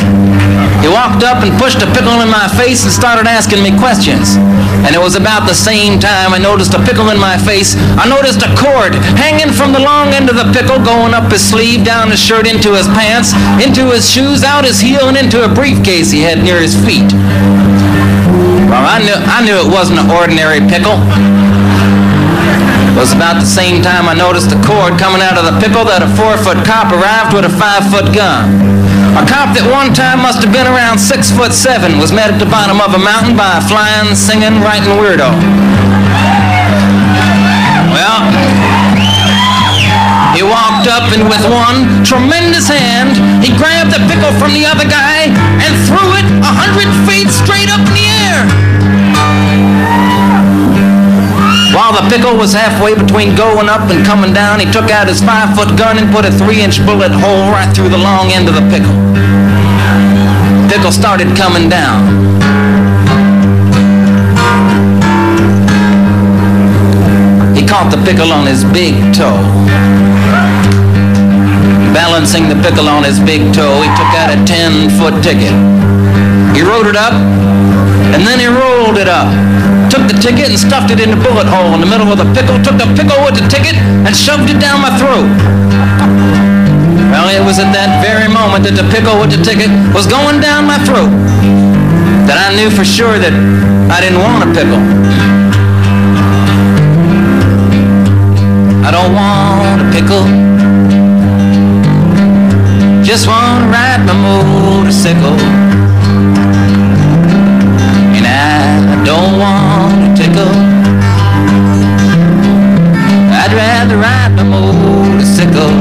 He walked up and pushed a pickle in my face and started asking me questions. And it was about the same time I noticed a pickle in my face. I noticed a cord hanging from the long end of the pickle going up his sleeve, down his shirt, into his pants, into his shoes, out his heel, and into a briefcase he had near his feet. Well, I knew, I knew it wasn't an ordinary pickle. It was about the same time I noticed the cord coming out of the pickle that a four-foot cop arrived with a five-foot gun. A cop that one time must have been around six foot seven was met at the bottom of a mountain by a flying, singing, writing weirdo. Well, he walked up and with one tremendous hand, he grabbed the pickle from the other guy and threw it a hundred feet straight up in the air. While the pickle was halfway between going up and coming down, he took out his five foot gun and put a three inch bullet hole right through the long end of the pickle. Pickle started coming down. He caught the pickle on his big toe. Balancing the pickle on his big toe, he took out a 10 foot ticket. He wrote it up, and then he rolled it up. Took the ticket and stuffed it in the bullet hole in the middle of the pickle, took the pickle with the ticket and shoved it down my throat. Well, it was at that very moment that the pickle with the ticket was going down my throat that I knew for sure that I didn't want a pickle. I don't want a pickle. Just want to ride my motorcycle. And I don't want a tickle. I'd rather ride my motorcycle.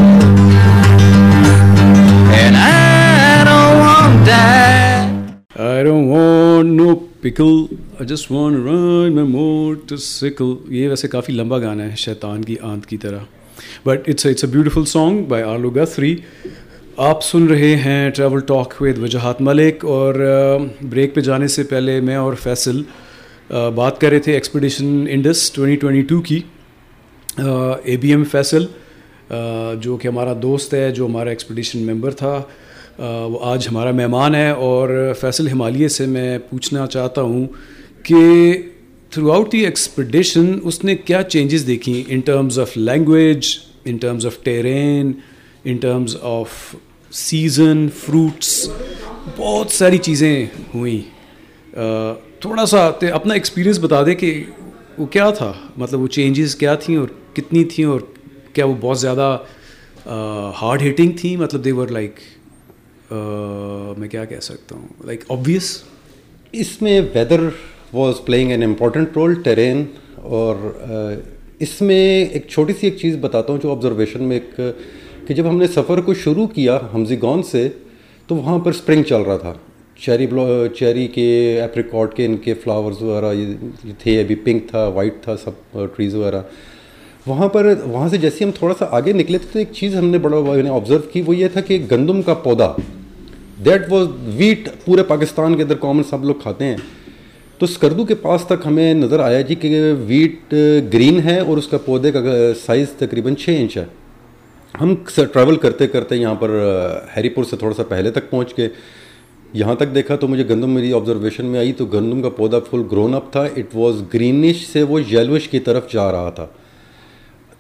And I don't want to die. I don't want no pickle. I just want to ride my motorcycle. یہ ویسے کافی لمبا گانا ہے شیطان کی آنت کی طرح but it's it's a beautiful song by Arlo Guthrie آپ سن رہے ہیں travel talk with Wajahat Malik اور بریک پہ جانے سے پہلے میں اور فیصل بات کر رہے تھے expedition Indus twenty twenty two کی اے بی ایم فیصل جو کہ ہمارا دوست ہے، جو ہمارا ایکسپیڈیشن ممبر تھا وہ آج ہمارا مہمان ہے اور فیصل ہمالیہ سے میں پوچھنا چاہتا ہوں کہ تھرو آؤٹ دی ایکسپیڈیشن اس نے کیا چینجز دیکھی in terms of language in terms of terrain in terms of season fruits بہت ساری چیزیں ہوئیں۔ تھوڑا سا اپنا ایکسپیرینس بتا دے کہ وہ کیا تھا؟ مطلب وہ چینجز کیا تھیں اور کتنی تھیں اور کیا وہ بہت زیادہ ہارڈ ہیٹنگ تھیں؟ مطلب دے ور لائک میں کیا کہہ سکتا ہوں؟ لائک آبویس اس میں weather was playing an important role terrain اور اس میں ایک چھوٹی سی ایک چیز بتاتا ہوں جو آبزرویشن میں ایک کہ جب ہم نے سفر کو شروع کیا ہمزی گون سے، تو وہاں پر اسپرنگ چل رہا تھا۔ چیری بلو چیری کے ایپریکاٹ کے، ان کے فلاورز وغیرہ، یہ تھے، ابھی پنک تھا وائٹ تھا، سب ٹریز وغیرہ۔ وہاں پر، وہاں سے جیسے ہم تھوڑا سا آگے نکلے تھے، تو ایک چیز ہم نے بڑا آبزرو یعنی کی، وہ یہ تھا کہ گندم کا پودا۔ دیٹ واز ویٹ پورے پاکستان کے اندر کامن سب لوگ کھاتے ہیں۔ تو اسکردو کے پاس تک ہمیں نظر آیا جی کہ ویٹ گرین ہے اور اس کا پودے کا سائز تقریباً چھ انچ ہے۔ ہم ٹریول کرتے کرتے یہاں پر ہیری پور سے تھوڑا سا پہلے تک پہنچ کے یہاں تک دیکھا تو مجھے گندم میری آبزرویشن میں آئی تو گندم کا پودا فل گرون اپ تھا۔ اٹ واز گرینش سے وہ یلوش کی طرف جا رہا تھا۔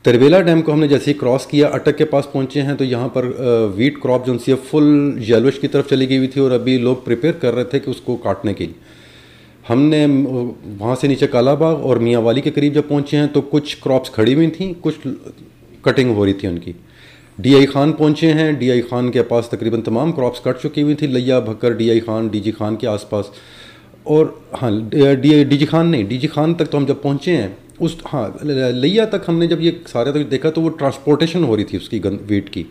تربیلا ڈیم کو ہم نے جیسے ہی کراس کیا، اٹک کے پاس پہنچے ہیں تو یہاں پر ویٹ کراپ جو سی ہے فل یلوش کی طرف چلی گئی ہوئی تھی اور ابھی لوگ پریپیئر کر رہے تھے کہ اس کو کاٹنے کے لیے۔ ہم نے وہاں سے نیچے کالا باغ اور میاں والی کے قریب جب پہنچے ہیں تو کچھ کراپس کھڑی ہوئی تھیں، کچھ کٹنگ ہو رہی تھی ان کی۔ ڈی آئی خان پہنچے ہیں۔ ڈی آئی خان کے پاس تقریباً تمام کراپس کٹ چکی ہوئی تھی لیا Bhakkar, D I Khan, D G Khan کے آس پاس۔ اور ہاں ڈی ڈی جی خان نہیں، ڈی جی خان تک تو ہم جب پہنچے ہیں، اس ہاں لیا تک ہم نے جب یہ سارے تک دیکھا تو وہ ٹرانسپورٹیشن ہو رہی تھی اس کی گند ویٹ کی۔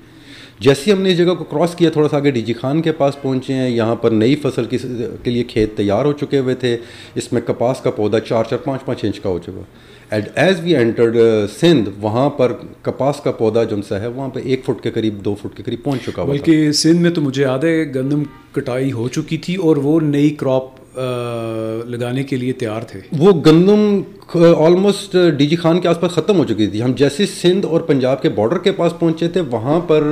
جیسے ہم نے اس جگہ کو کراس کیا، تھوڑا سا آگے ڈی جی خان کے پاس پہنچے ہیں۔ یہاں پر نئی فصل کی کے لیے کھیت تیار ہو چکے ہوئے تھے۔ اس میں کپاس کا پودا چار چار پانچ پانچ انچ کا ہو چکا۔ ایز وی انٹرڈ سندھ وہاں پر کپاس کا پودا جو سا ہے وہاں پہ ایک فٹ کے قریب دو فٹ کے قریب پہنچ چکا ہوا بلکہ سندھ میں تو مجھے یاد ہے گندم کٹائی ہو چکی تھی اور وہ نئی کراپ لگانے کے لیے تیار تھے وہ گندم آلموسٹ ڈی جی خان کے آس پاس ختم ہو چکی تھی ہم جیسے سندھ اور پنجاب کے بارڈر کے پاس پہنچے تھے وہاں پر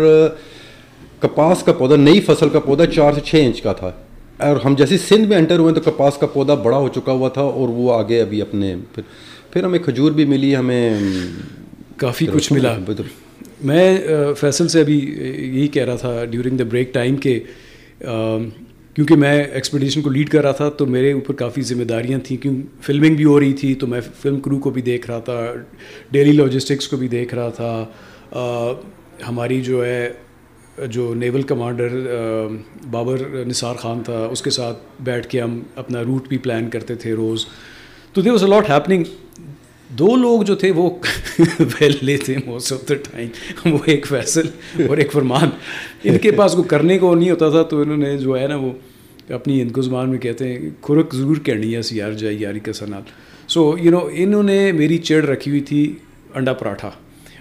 کپاس کا پودا نئی فصل کا پودا چار سے چھ انچ کا تھا اور ہم جیسے سندھ میں انٹر ہوئے تو کپاس کا پودا بڑا ہو چکا ہوا تھا اور وہ آگے ابھی اپنے پھر پھر ہمیں کھجور بھی ملی ہمیں کافی کچھ ملا۔ میں فیصل سے ابھی یہی کہہ رہا تھا ڈیورنگ دا بریک ٹائم کہ کیونکہ میں ایکسپیڈیشن کو لیڈ کر رہا تھا تو میرے اوپر کافی ذمہ داریاں تھیں۔ کیوں؟ فلمنگ بھی ہو رہی تھی تو میں فلم کرو کو بھی دیکھ رہا تھا ڈیلی لاجسٹکس کو بھی دیکھ رہا تھا۔ ہماری جو ہے جو نیول کمانڈر بابر نثار خان تھا اس کے ساتھ بیٹھ کے ہم اپنا روٹ بھی پلان کرتے تھے روز۔ تو there was a lot happening دو لوگ جو تھے وہ پہلے تھے موسٹ آف دا ٹائم وہ ایک فیصل اور ایک فرمان. ان کے پاس کو کرنے کو نہیں ہوتا تھا تو انہوں نے جو ہے نا وہ اپنی ہند کو زبان میں کہتے ہیں، کھرک ضرور کرنی ہے سی یار جائے یاری کا سنال. سو یو نو انہوں نے میری چڑ رکھی ہوئی تھی انڈا پراٹھا.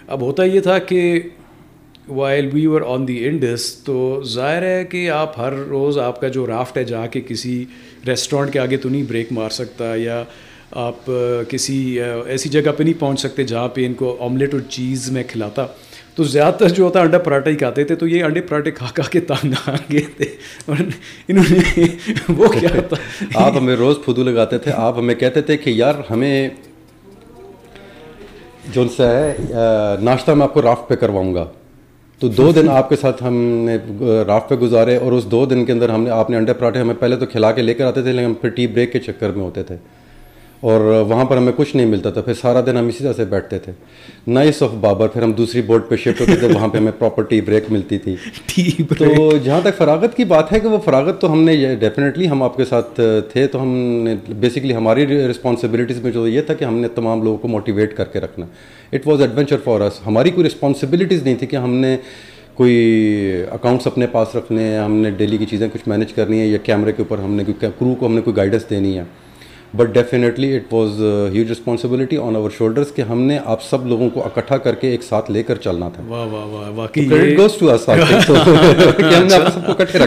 اب ہوتا یہ تھا کہ while we were on the Indus تو ظاہر ہے کہ آپ ہر روز آپ کا جو رافٹ ہے جا کے کسی ریسٹورینٹ کے آگے تو نہیں بریک مار سکتا یا آپ کسی ایسی جگہ پہ نہیں پہنچ سکتے جہاں پہ ان کو آملیٹ اور چیز میں کھلاتا۔ تو زیادہ تر جو ہوتا انڈا پراٹھا ہی کھاتے تھے، تو یہ انڈے پراٹھے کھا کھا کے تانگ آ گئے تھے۔ اور انہوں نے وہ کیا تھا؟ آپ ہمیں روز پھدو لگاتے تھے۔ آپ ہمیں کہتے تھے کہ یار، ہمیں جو سا ہے ناشتہ میں آپ کو رافٹ پہ کرواؤں گا۔ تو دو دن آپ کے ساتھ ہم نے رافٹ پہ گزارے، اور اس دو دن کے اندر ہم نے، آپ نے انڈے پراٹھے ہمیں پہلے تو کھلا کے لے کر آتے تھے، لیکن ہم پھر ٹی بریک کے چکر میں ہوتے تھے۔ اور وہاں پر ہمیں کچھ نہیں ملتا تھا۔ پھر سارا دن ہم اسی طرح سے بیٹھتے تھے۔ نائس آف بابر پھر ہم دوسری بورڈ پہ شفٹ ہوتے تھے۔ وہاں پہ ہمیں پراپر ٹی بریک ملتی تھی۔ تو جہاں تک فراغت کی بات ہے کہ وہ فراغت تو ہم نے ڈیفینیٹلی ہم آپ کے ساتھ تھے تو ہم نے بیسکلی ہماری رسپانسبلٹیز میں جو یہ تھا کہ ہم نے تمام لوگوں کو موٹیویٹ کر کے رکھنا۔ It was adventure for us ہماری کوئی رسپانسبلٹیز نہیں تھی کہ ہم نے کوئی اکاؤنٹس اپنے پاس رکھنے ہیں ہم نے ڈیلی کی چیزیں کچھ مینیج کرنی ہے یا کیمرے کے اوپر ہم نے کرو کو ہم نے کوئی گائیڈنس دینی ہے۔ But definitely it was huge responsibility on our shoulders کہ ہم نے آپ سب لوگوں کو اکٹھا کر کے ایک ساتھ لے کر چلنا تھا۔ واہ واہ واہ واقعی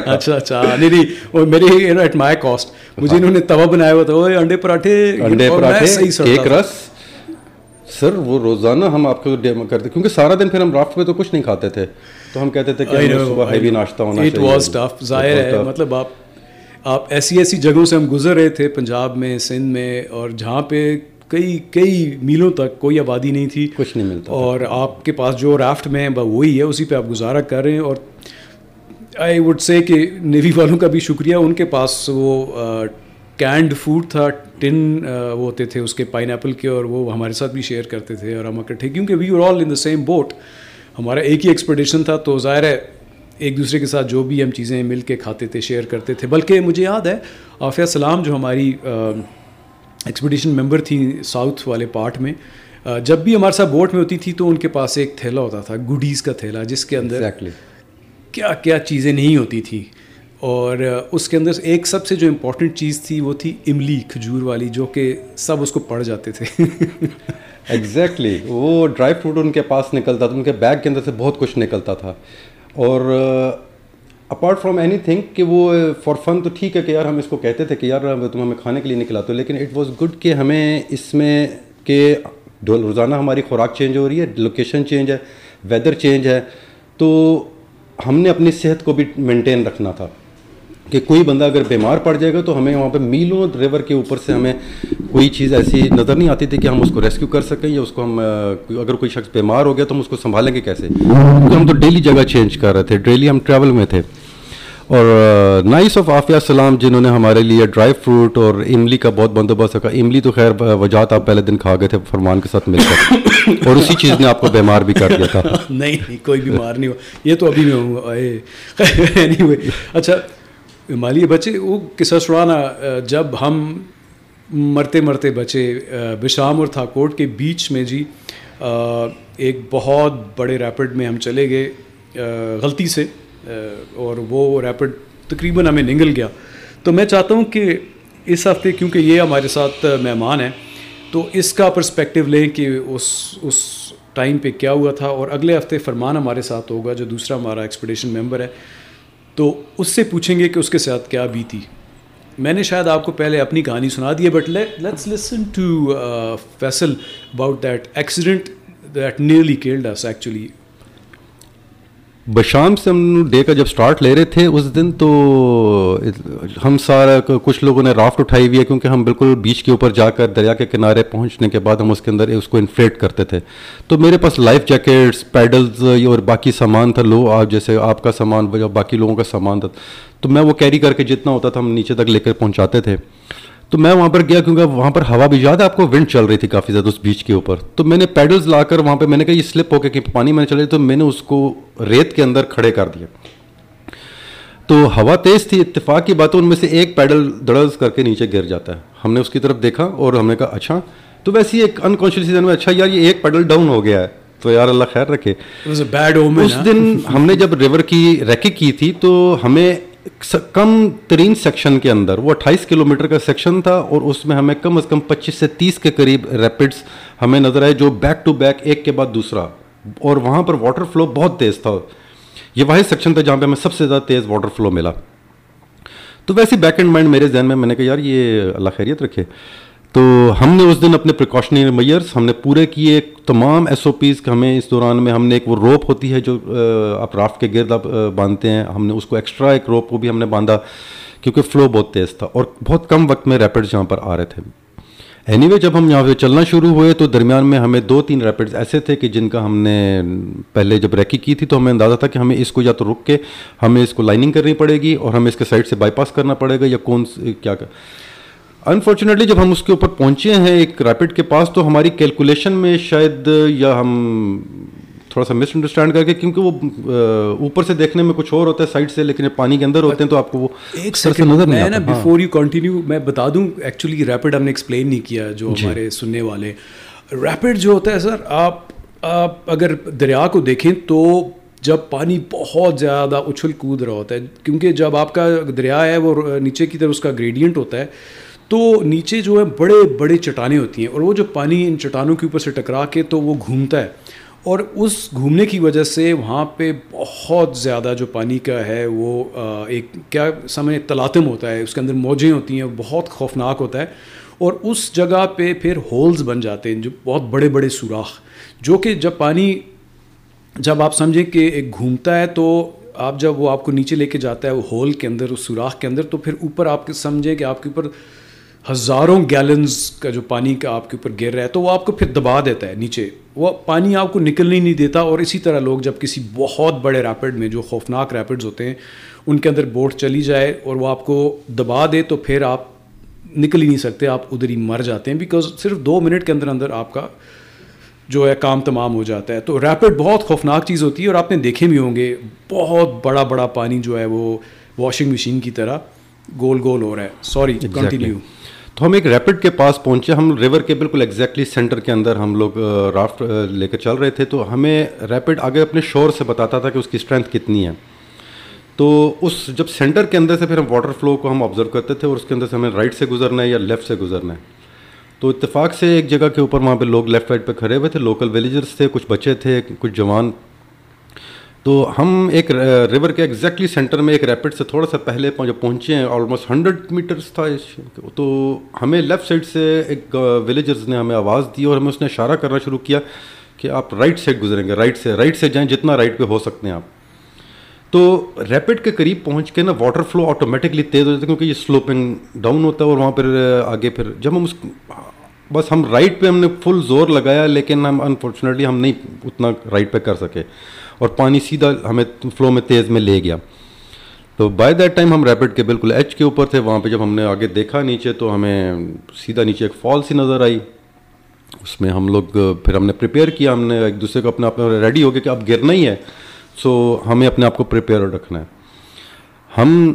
اچھا اچھا نہیں نہیں اور میرے ایٹ مائی کاسٹ مجھے انہوں نے توا بنایا ہوا تھا۔ انڈے پراٹھے انڈے پراٹھے ایک رس۔ سر وہ روزانہ ہم آپ کو کرتے کیونکہ سارا دن پھر ہم رافٹ پہ تو کچھ نہیں کھاتے تھے۔ تو ہم کہتے تھے کہ صبح ہیوی ناشتہ ہونا چاہیے۔ ظاہر ہے مطلب آپ آپ ایسی ایسی جگہوں سے ہم گزر رہے تھے پنجاب میں سندھ میں اور جہاں پہ کئی کئی میلوں تک کوئی آبادی نہیں تھی۔ کچھ نہیں ملتا اور آپ کے پاس جو رافٹ میں وہی ہے اسی پہ آپ گزارا کر رہے ہیں۔ اور آئی وڈ سے کہ نیوی والوں کا بھی شکریہ۔ ان کے پاس وہ کینڈ فوڈ تھا ٹن وہ ہوتے تھے اس کے پائن ایپل کے اور وہ ہمارے ساتھ بھی شیئر کرتے تھے۔ اور ہم اکٹھے کیونکہ we are all in the same boat ہمارا ایک ہی ایکسپیڈیشن تھا تو ظاہر ہے ایک دوسرے کے ساتھ جو بھی ہم چیزیں مل کے کھاتے تھے شیئر کرتے تھے۔ بلکہ مجھے یاد ہے عافیہ سلام جو ہماری ایکسپیڈیشن ممبر تھی ساؤتھ والے پارٹ میں جب بھی ہمارے ساتھ بوٹ میں ہوتی تھی تو ان کے پاس ایک تھیلا ہوتا تھا گڈیز کا تھیلا جس کے اندر کیا کیا چیزیں نہیں ہوتی تھیں اور اس کے اندر ایک سب سے جو امپورٹنٹ چیز تھی وہ تھی املی کھجور والی جو کہ سب اس کو پڑ جاتے تھے۔ ایگزیکٹلی وہ ڈرائی فروٹ ان کے پاس نکلتا تھا ان کے بیگ کے اندر سے بہت کچھ نکلتا تھا۔ اور اپارٹ فرام اینی تھنگ کہ وہ uh, فار فن تو ٹھیک ہے کہ یار ہم اس کو کہتے تھے کہ یار تم ہمیں کھانے کے لیے نکلاتے ہو، لیکن اٹ واز گڈ کہ ہمیں اس میں کہ روزانہ ہماری خوراک چینج ہو رہی ہے لوکیشن چینج ہے ویدر چینج ہے، تو ہم نے اپنی صحت کو بھی مینٹین رکھنا تھا۔ کہ کوئی بندہ اگر بیمار پڑ جائے گا تو ہمیں وہاں پہ میلوں ریور کے اوپر سے ہمیں کوئی چیز ایسی نظر نہیں آتی تھی کہ ہم اس کو ریسکیو کر سکیں یا اس کو ہم اگر کوئی شخص بیمار ہو گیا تو ہم اس کو سنبھالیں گے کیسے؟ کیونکہ ہم تو ڈیلی جگہ چینج کر رہے تھے ڈیلی ہم ٹریول میں تھے۔ اور نائس آف عافیہ السلام جنہوں نے ہمارے لیے ڈرائی فروٹ اور املی کا بہت بندوبست رکھا۔ املی تو خیر وجات آپ پہلے دن کھا گئے تھے، فرمان کے ساتھ مل کر۔ اور اسی چیز نے آپ کو بیمار بھی کر دیا تھا۔ نہیں کوئی بیمار نہیں ہوا۔ یہ تو ابھی میں ہوں اچھا مالی بچے، وہ قصہ سڑانا جب ہم مرتے مرتے بچے بشام اور تھاکوٹ کے بیچ میں جی ایک بہت بڑے ریپڈ میں ہم چلے گئے غلطی سے اور وہ ریپڈ تقریباً ہمیں نگل گیا۔ تو میں چاہتا ہوں کہ اس ہفتے، کیونکہ یہ ہمارے ساتھ مہمان ہیں، تو اس کا پرسپیکٹیو لیں کہ اس اس ٹائم پہ کیا ہوا تھا، اور اگلے ہفتے فرمان ہمارے ساتھ ہوگا، جو دوسرا ہمارا ایکسپیڈیشن ممبر ہے۔ تو اس سے پوچھیں گے کہ اس کے ساتھ کیا بھی تھی میں نے شاید آپ کو پہلے اپنی کہانی سنا دی ہے but let's listen to Faisal about that accident that nearly killed us actually Besham سے ہم ڈے کا جب اسٹارٹ لے رہے تھے اس دن تو ہم سارا کچھ لوگوں نے رافٹ اٹھائی ہوئی ہے کیونکہ ہم بالکل بیچ کے اوپر جا کر دریا کے کنارے پہنچنے کے بعد ہم اس کے اندر اس کو انفلیٹ کرتے تھے۔ تو میرے پاس لائف جیکٹس، پیڈلز اور باقی سامان تھا۔ لو، آپ جیسے آپ کا سامان، باقی لوگوں کا سامان تھا۔ تو میں وہ کیری کر کے جتنا ہوتا تھا ہم نیچے تک لے کر پہنچاتے تھے۔ تو میں وہاں پر گیا کیونکہ وہاں پر ہوا بھی زیادہ آپ کو ونڈ چل رہی تھی کافی زیادہ اس بیچ کے اوپر۔ تو میں نے پیڈلز لا کر وہاں پہ میں نے کہا یہ سلپ ہو کے کہ پانی میں چل رہی تو میں نے اس کو ریت کے اندر کھڑے کر دیا۔ تو ہوا تیز تھی اتفاق کی بات ان میں سے ایک پیڈل دڑز کر کے نیچے گر جاتا ہے۔ ہم نے اس کی طرف دیکھا اور ہم نے کہا اچھا تو ویسے ایک انکانشیس میں اچھا یار یہ ایک پیڈل ڈاؤن ہو گیا ہے۔ تو یار اللہ خیر رکھے۔ اس دن ہم نے جب ریور کی ریکی کی تھی تو ہمیں کم ترین سیکشن کے اندر، وہ اٹھائیس کلو میٹر کا سیکشن تھا اور اس میں ہمیں کم از کم پچیس سے تیس کے قریب ریپڈس ہمیں نظر آئے جو بیک ٹو بیک ایک کے بعد دوسرا۔ اور وہاں پر واٹر فلو بہت تیز تھا۔ یہ واحد سیکشن تھا جہاں پہ ہمیں سب سے زیادہ تیز واٹر فلو ملا۔ تو ویسے بیک اینڈ مائنڈ میرے ذہن میں میں نے کہا، یار یہ اللہ خیریت رکھے۔ تو ہم نے اس دن اپنے پریکاشنری میئرس ہم نے پورے کیے تمام ایس او پیز ہمیں اس دوران میں ہم نے ایک وہ روپ ہوتی ہے جو آپ رافٹ کے گرد آپ باندھتے ہیں۔ ہم نے اس کو ایکسٹرا ایک روپ کو بھی ہم نے باندھا کیونکہ فلو بہت تیز تھا اور بہت کم وقت میں ریپڈ یہاں پر آ رہے تھے۔ اینی وے جب ہم یہاں پہ چلنا شروع ہوئے تو درمیان میں ہمیں دو تین ریپڈز ایسے تھے کہ جن کا ہم نے پہلے جب ریکی کی تھی تو ہمیں اندازہ تھا کہ ہمیں اس کو یا تو رک کے ہمیں اس کو لائننگ کرنی پڑے گی اور ہمیں اس کے سائڈ سے بائی پاس کرنا پڑے گا یا کون کیا انفارچونیٹلی جب ہم اس کے اوپر پہنچے ہیں ایک ریپڈ کے پاس تو ہماری کیلکولیشن میں شاید یا ہم تھوڑا سا مس انڈرسٹینڈ کر کے کیونکہ وہ اوپر سے دیکھنے میں کچھ اور ہوتا ہے سائڈ سے لیکن پانی کے اندر ہوتے ہیں تو آپ کو وہ ایک سیکنڈ نظر میں نا بفور یو کنٹینیو میں بتا دوں ایکچولی ریپڈ ہم نے ایکسپلین نہیں کیا جو جی۔ ہمارے سننے والے۔ ریپڈ جو ہوتا ہے سر آپ آپ اگر دریا کو دیکھیں تو جب پانی بہت زیادہ اچھل کود رہا ہوتا ہے کیونکہ جب آپ کا دریا ہے وہ نیچے کی طرف اس کا گریڈینٹ ہوتا ہے تو نیچے جو ہے بڑے بڑے چٹانیں ہوتی ہیں اور وہ جو پانی ان چٹانوں کے اوپر سے ٹکرا کے تو وہ گھومتا ہے اور اس گھومنے کی وجہ سے وہاں پہ بہت زیادہ جو پانی کا ہے وہ ایک کیا سمجھ تلاطم ہوتا ہے، اس کے اندر موجیں ہوتی ہیں، بہت خوفناک ہوتا ہے اور اس جگہ پہ پھر ہولز بن جاتے ہیں جو بہت بڑے بڑے سوراخ، جو کہ جب پانی جب آپ سمجھیں کہ ایک گھومتا ہے تو آپ جب وہ آپ کو نیچے لے کے جاتا ہے وہ ہول کے اندر، اس سوراخ کے اندر، تو پھر اوپر آپ سمجھیں کہ آپ کے اوپر ہزاروں گیلنز کا جو پانی کا آپ کے اوپر گر رہا ہے تو وہ آپ کو پھر دبا دیتا ہے نیچے۔ وہ پانی آپ کو نکلنے نہیں دیتا اور اسی طرح لوگ جب کسی بہت بڑے ریپڈ میں جو خوفناک ریپڈز ہوتے ہیں ان کے اندر بوٹ چلی جائے اور وہ آپ کو دبا دے تو پھر آپ نکل ہی نہیں سکتے آپ ادھر ہی مر جاتے ہیں۔ بیکاز صرف دو منٹ کے اندر اندر آپ کا جو ہے کام تمام ہو جاتا ہے۔ تو ریپڈ بہت خوفناک چیز ہوتی ہے اور آپ نے دیکھے بھی ہوں گے بہت بڑا بڑا پانی جو ہے وہ واشنگ مشین کی طرح گول گول ہو رہا ہے۔ سوری کنٹینیو تو ہم ایک ریپڈ کے پاس پہنچے۔ ہم ریور کے بالکل ایگزیکٹلی سینٹر کے اندر ہم لوگ رافٹ لے کر چل رہے تھے۔ تو ہمیں ریپڈ آگے اپنے شور سے بتاتا تھا کہ اس کی اسٹرینتھ کتنی ہے۔ تو اس جب سینٹر کے اندر سے پھر ہم واٹر فلو کو ہم آبزرو کرتے تھے اور اس کے اندر سے ہمیں رائٹ سے گزرنا ہے یا لیفٹ سے گزرنا ہے۔ تو اتفاق سے ایک جگہ کے اوپر وہاں پہ لوگ لیفٹ رائٹ پہ کھڑے ہوئے تھے۔ لوکل ولیجرس تھے، کچھ بچے تھے، کچھ جوان تو ہم ایک ریور کے ایگزیکٹلی سینٹر میں ایک ریپڈ سے تھوڑا سا پہلے جب پہنچے ہیں آلموسٹ ہنڈریڈ میٹرس تھا تو ہمیں لیفٹ سائڈ سے ایک ولیجرز نے ہمیں آواز دی اور ہمیں اس نے اشارہ کرنا شروع کیا کہ آپ رائٹ سائڈ گزریں گے رائٹ سے رائٹ سے جائیں جتنا رائٹ پہ ہو سکتے ہیں آپ۔ تو ریپڈ کے قریب پہنچ کے نا واٹر فلو آٹومیٹکلی تیز ہو جاتا ہے کیونکہ یہ سلوپنگ ڈاؤن ہوتا ہے اور وہاں پھر آگے پھر جب ہم اس بس ہم رائٹ پہ ہم نے فل زور لگایا، لیکن ہم انفارچونیٹلی ہم نہیں اتنا رائٹ پہ کر سکے۔ اور پانی سیدھا ہمیں فلو میں تیز میں لے گیا۔ تو بائی دیٹ ٹائم ہم ریپڈ کے بالکل ایچ کے اوپر تھے۔ وہاں پہ جب ہم نے آگے دیکھا نیچے تو ہمیں سیدھا نیچے ایک فال سی نظر آئی۔ اس میں ہم لوگ، پھر ہم نے پریپیئر کیا۔ ہم نے ایک دوسرے کو اپنے آپ ریڈی ہو گیا کہ اب گرنا ہی ہے۔ سو ہمیں اپنے آپ کو پریپیئر رکھنا ہے۔ ہم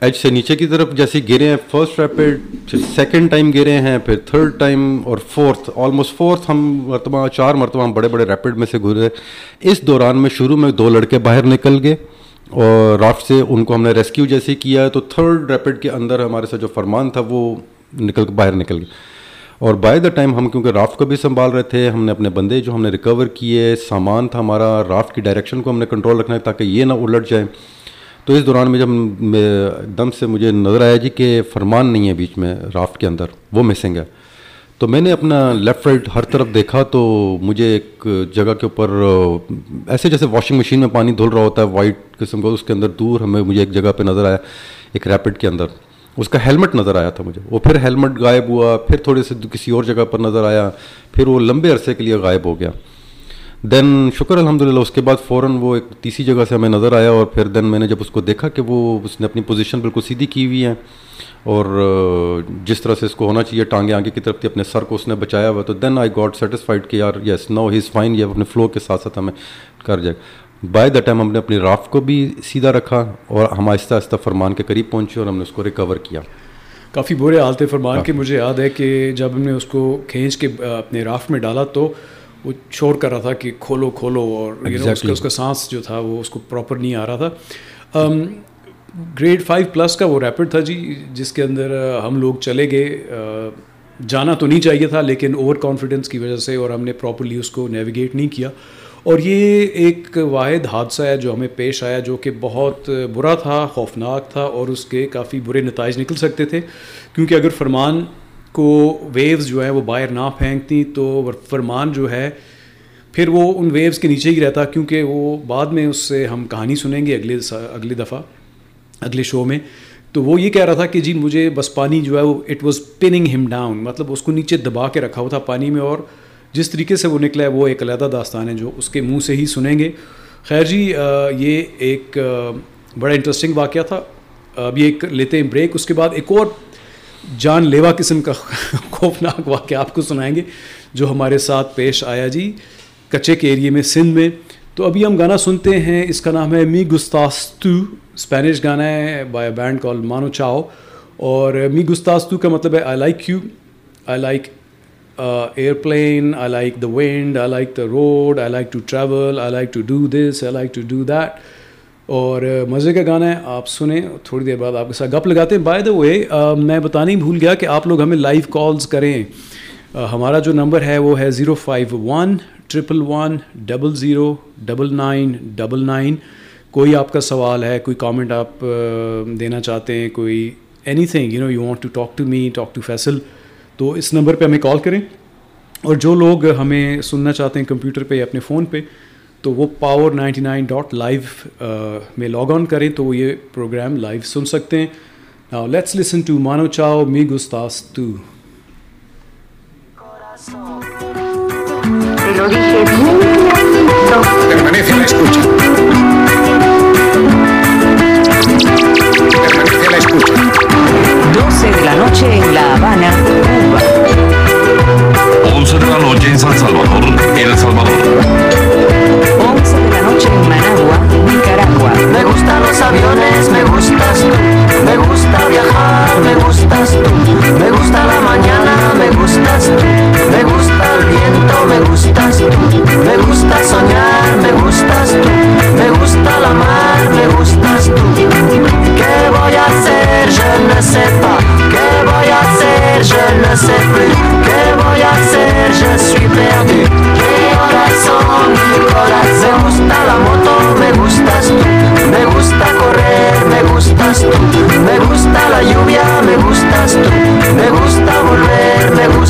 ایج سے نیچے کی طرف جیسے گرے ہیں فرسٹ ریپڈ پھر سیکنڈ ٹائم گرے ہیں، پھر تھرڈ ٹائم اور فورتھ آلموسٹ فورتھ ہم مرتبہ، چار مرتبہ ہم بڑے بڑے ریپڈ میں سے گزرے۔ اس دوران میں شروع میں دو لڑکے باہر نکل گئے اور رافٹ سے ان کو ہم نے ریسکیو جیسے کیا۔ تو تھرڈ ریپڈ کے اندر ہمارے ساتھ جو فرمان تھا، وہ نکل باہر نکل گئے۔ اور بائی دا ٹائم ہم، کیونکہ رافٹ کو بھی سنبھال رہے تھے، ہم نے اپنے بندے جو ہم نے ریکور کیے، سامان تھا ہمارا رافٹ کی ڈائریکشن کو ہم نے کنٹرول رکھنا ہے تاکہ یہ نہ الٹ جائے تو اس دوران میں جب دم سے مجھے نظر آیا جی کہ فرمان نہیں ہے بیچ میں رافٹ کے اندر، وہ مسنگ ہے۔ تو میں نے اپنا لیفٹ رائٹ ہر طرف دیکھا تو مجھے ایک جگہ کے اوپر، ایسے جیسے واشنگ مشین میں پانی دھل رہا ہوتا ہے وائٹ قسم کا، اس کے اندر دور ہمیں مجھے ایک جگہ پہ نظر آیا، ایک ریپڈ کے اندر۔ اس کا ہیلمٹ نظر آیا تھا مجھے۔ وہ پھر ہیلمٹ غائب ہوا، پھر تھوڑے سے کسی اور جگہ پر نظر آیا، پھر وہ لمبے عرصے کے لیے غائب ہو گیا۔ دین شکر الحمد للہ اس کے بعد فوراً وہ ایک تیسری جگہ سے ہمیں نظر آیا اور پھر دین میں نے جب اس کو دیکھا کہ وہ اس نے اپنی پوزیشن بالکل سیدھی کی ہوئی ہے اور جس طرح سے اس کو ہونا چاہیے ٹانگیں آگے کی طرف تھی اپنے سر کو اس نے بچایا ہوا تو دین آئی گاٹ سیٹسفائڈ کہ یار یس نو ہی از فائن یہ اپنے فلو کے ساتھ ساتھ ہمیں کر جائے۔ بائی دا ٹائم ہم نے اپنی رافٹ کو بھی سیدھا رکھا اور ہم آہستہ آہستہ فرمان کے قریب پہنچے اور ہم نے اس کو ریکور کیا۔ کافی برے حالت فرمان کے مجھے یاد ہے کہ جب ہم نے اس کو کھینچ کے اپنے رافٹ میں ڈالا تو وہ شور کر رہا تھا کہ کھولو کھولو اور اس کا اس کا سانس جو تھا وہ اس کو پراپر نہیں آ رہا تھا۔ گریڈ فائیو پلس کا وہ ریپڈ تھا جی جس کے اندر ہم لوگ چلے گئے۔ جانا تو نہیں چاہیے تھا لیکن اوور کانفیڈنس کی وجہ سے اور ہم نے پراپرلی اس کو نیویگیٹ نہیں کیا۔ اور یہ ایک واحد حادثہ ہے جو ہمیں پیش آیا جو کہ بہت برا تھا خوفناک تھا اور اس کے کافی برے نتائج نکل سکتے تھے۔ کیونکہ اگر فرمان کو ویوز جو ہیں وہ باہر نہ پھینکتی، تو فرمان جو ہے، پھر وہ ان ویوز کے نیچے ہی رہتا، کیونکہ وہ بعد میں اس سے ہم کہانی سنیں گے اگلے اگلی دفعہ، اگلے شو میں۔ تو وہ یہ کہہ رہا تھا کہ جی مجھے بس پانی جو ہے وہ اٹ واز پننگ ہم ڈاؤن مطلب اس کو نیچے دبا کے رکھا ہوا تھا پانی میں، اور جس طریقے سے وہ نکلا ہے، وہ ایک علیحدہ داستان ہے جو اس کے منہ سے ہی سنیں گے۔ خیر جی یہ ایک بڑا انٹرسٹنگ واقعہ تھا۔ ابھی ایک لیتے ہیں بریک اس کے بعد ایک اور جان لیوا قسم کا خوفناک واقعہ آپ کو سنائیں گے، جو ہمارے ساتھ پیش آیا جی کچے کے ایریے میں سندھ میں۔ تو ابھی ہم گانا سنتے ہیں، اس کا نام ہے می گستاستو۔ اسپینش گانا ہے بائی بینڈ کال مانو چاؤ اور می گستاستو کا مطلب ہے I like you I like aeroplane I like the wind I like the road I like to travel I like to do this I like to do that اور مزے کا گانا ہے، آپ سنیں، تھوڑی دیر بعد آپ کے ساتھ گپ لگاتے ہیں۔ بائی دا وے میں بتانا ہی بھول گیا کہ آپ لوگ ہمیں لائیو کالز کریں۔ ہمارا جو نمبر ہے وہ ہے zero five one triple one double zero double nine double nine. کوئی آپ کا سوال ہے، کوئی کامنٹ آپ دینا چاہتے ہیں، کوئی anything you know you want to talk to me talk to Faisal تو اس نمبر پہ ہمیں کال کریں۔ اور جو لوگ ہمیں سننا چاہتے ہیں کمپیوٹر پہ یا اپنے فون پہ تو وہ power ninety nine dot live میں لاگ آن کریں تو وہ یہ پروگرام لائیو سن سکتے ہیں۔ ناؤ لیٹس لسن ٹو مانو چاو می گستاس تو Thank you. Nicaragua. Me gustan los aviones, me gustas tú. Me gusta viajar, me gustas tú. Me gusta la mañana, me gustas tú. Me gusta el viento, me gustas tú. Me gusta soñar, me gustas tú. Me gusta la mar, me gustas tú. ¿Qué voy a hacer? Je ne sais pas. ¿Qué voy a hacer? Je ne sais plus. ¿Qué voy a hacer? Je suis perdu. Mi corazón, corazón. Me gusta la moto, me gustas tú. Me gusta correr, me gustas tú. Me gusta la lluvia, me gustas tú. Me gusta volver, me gustas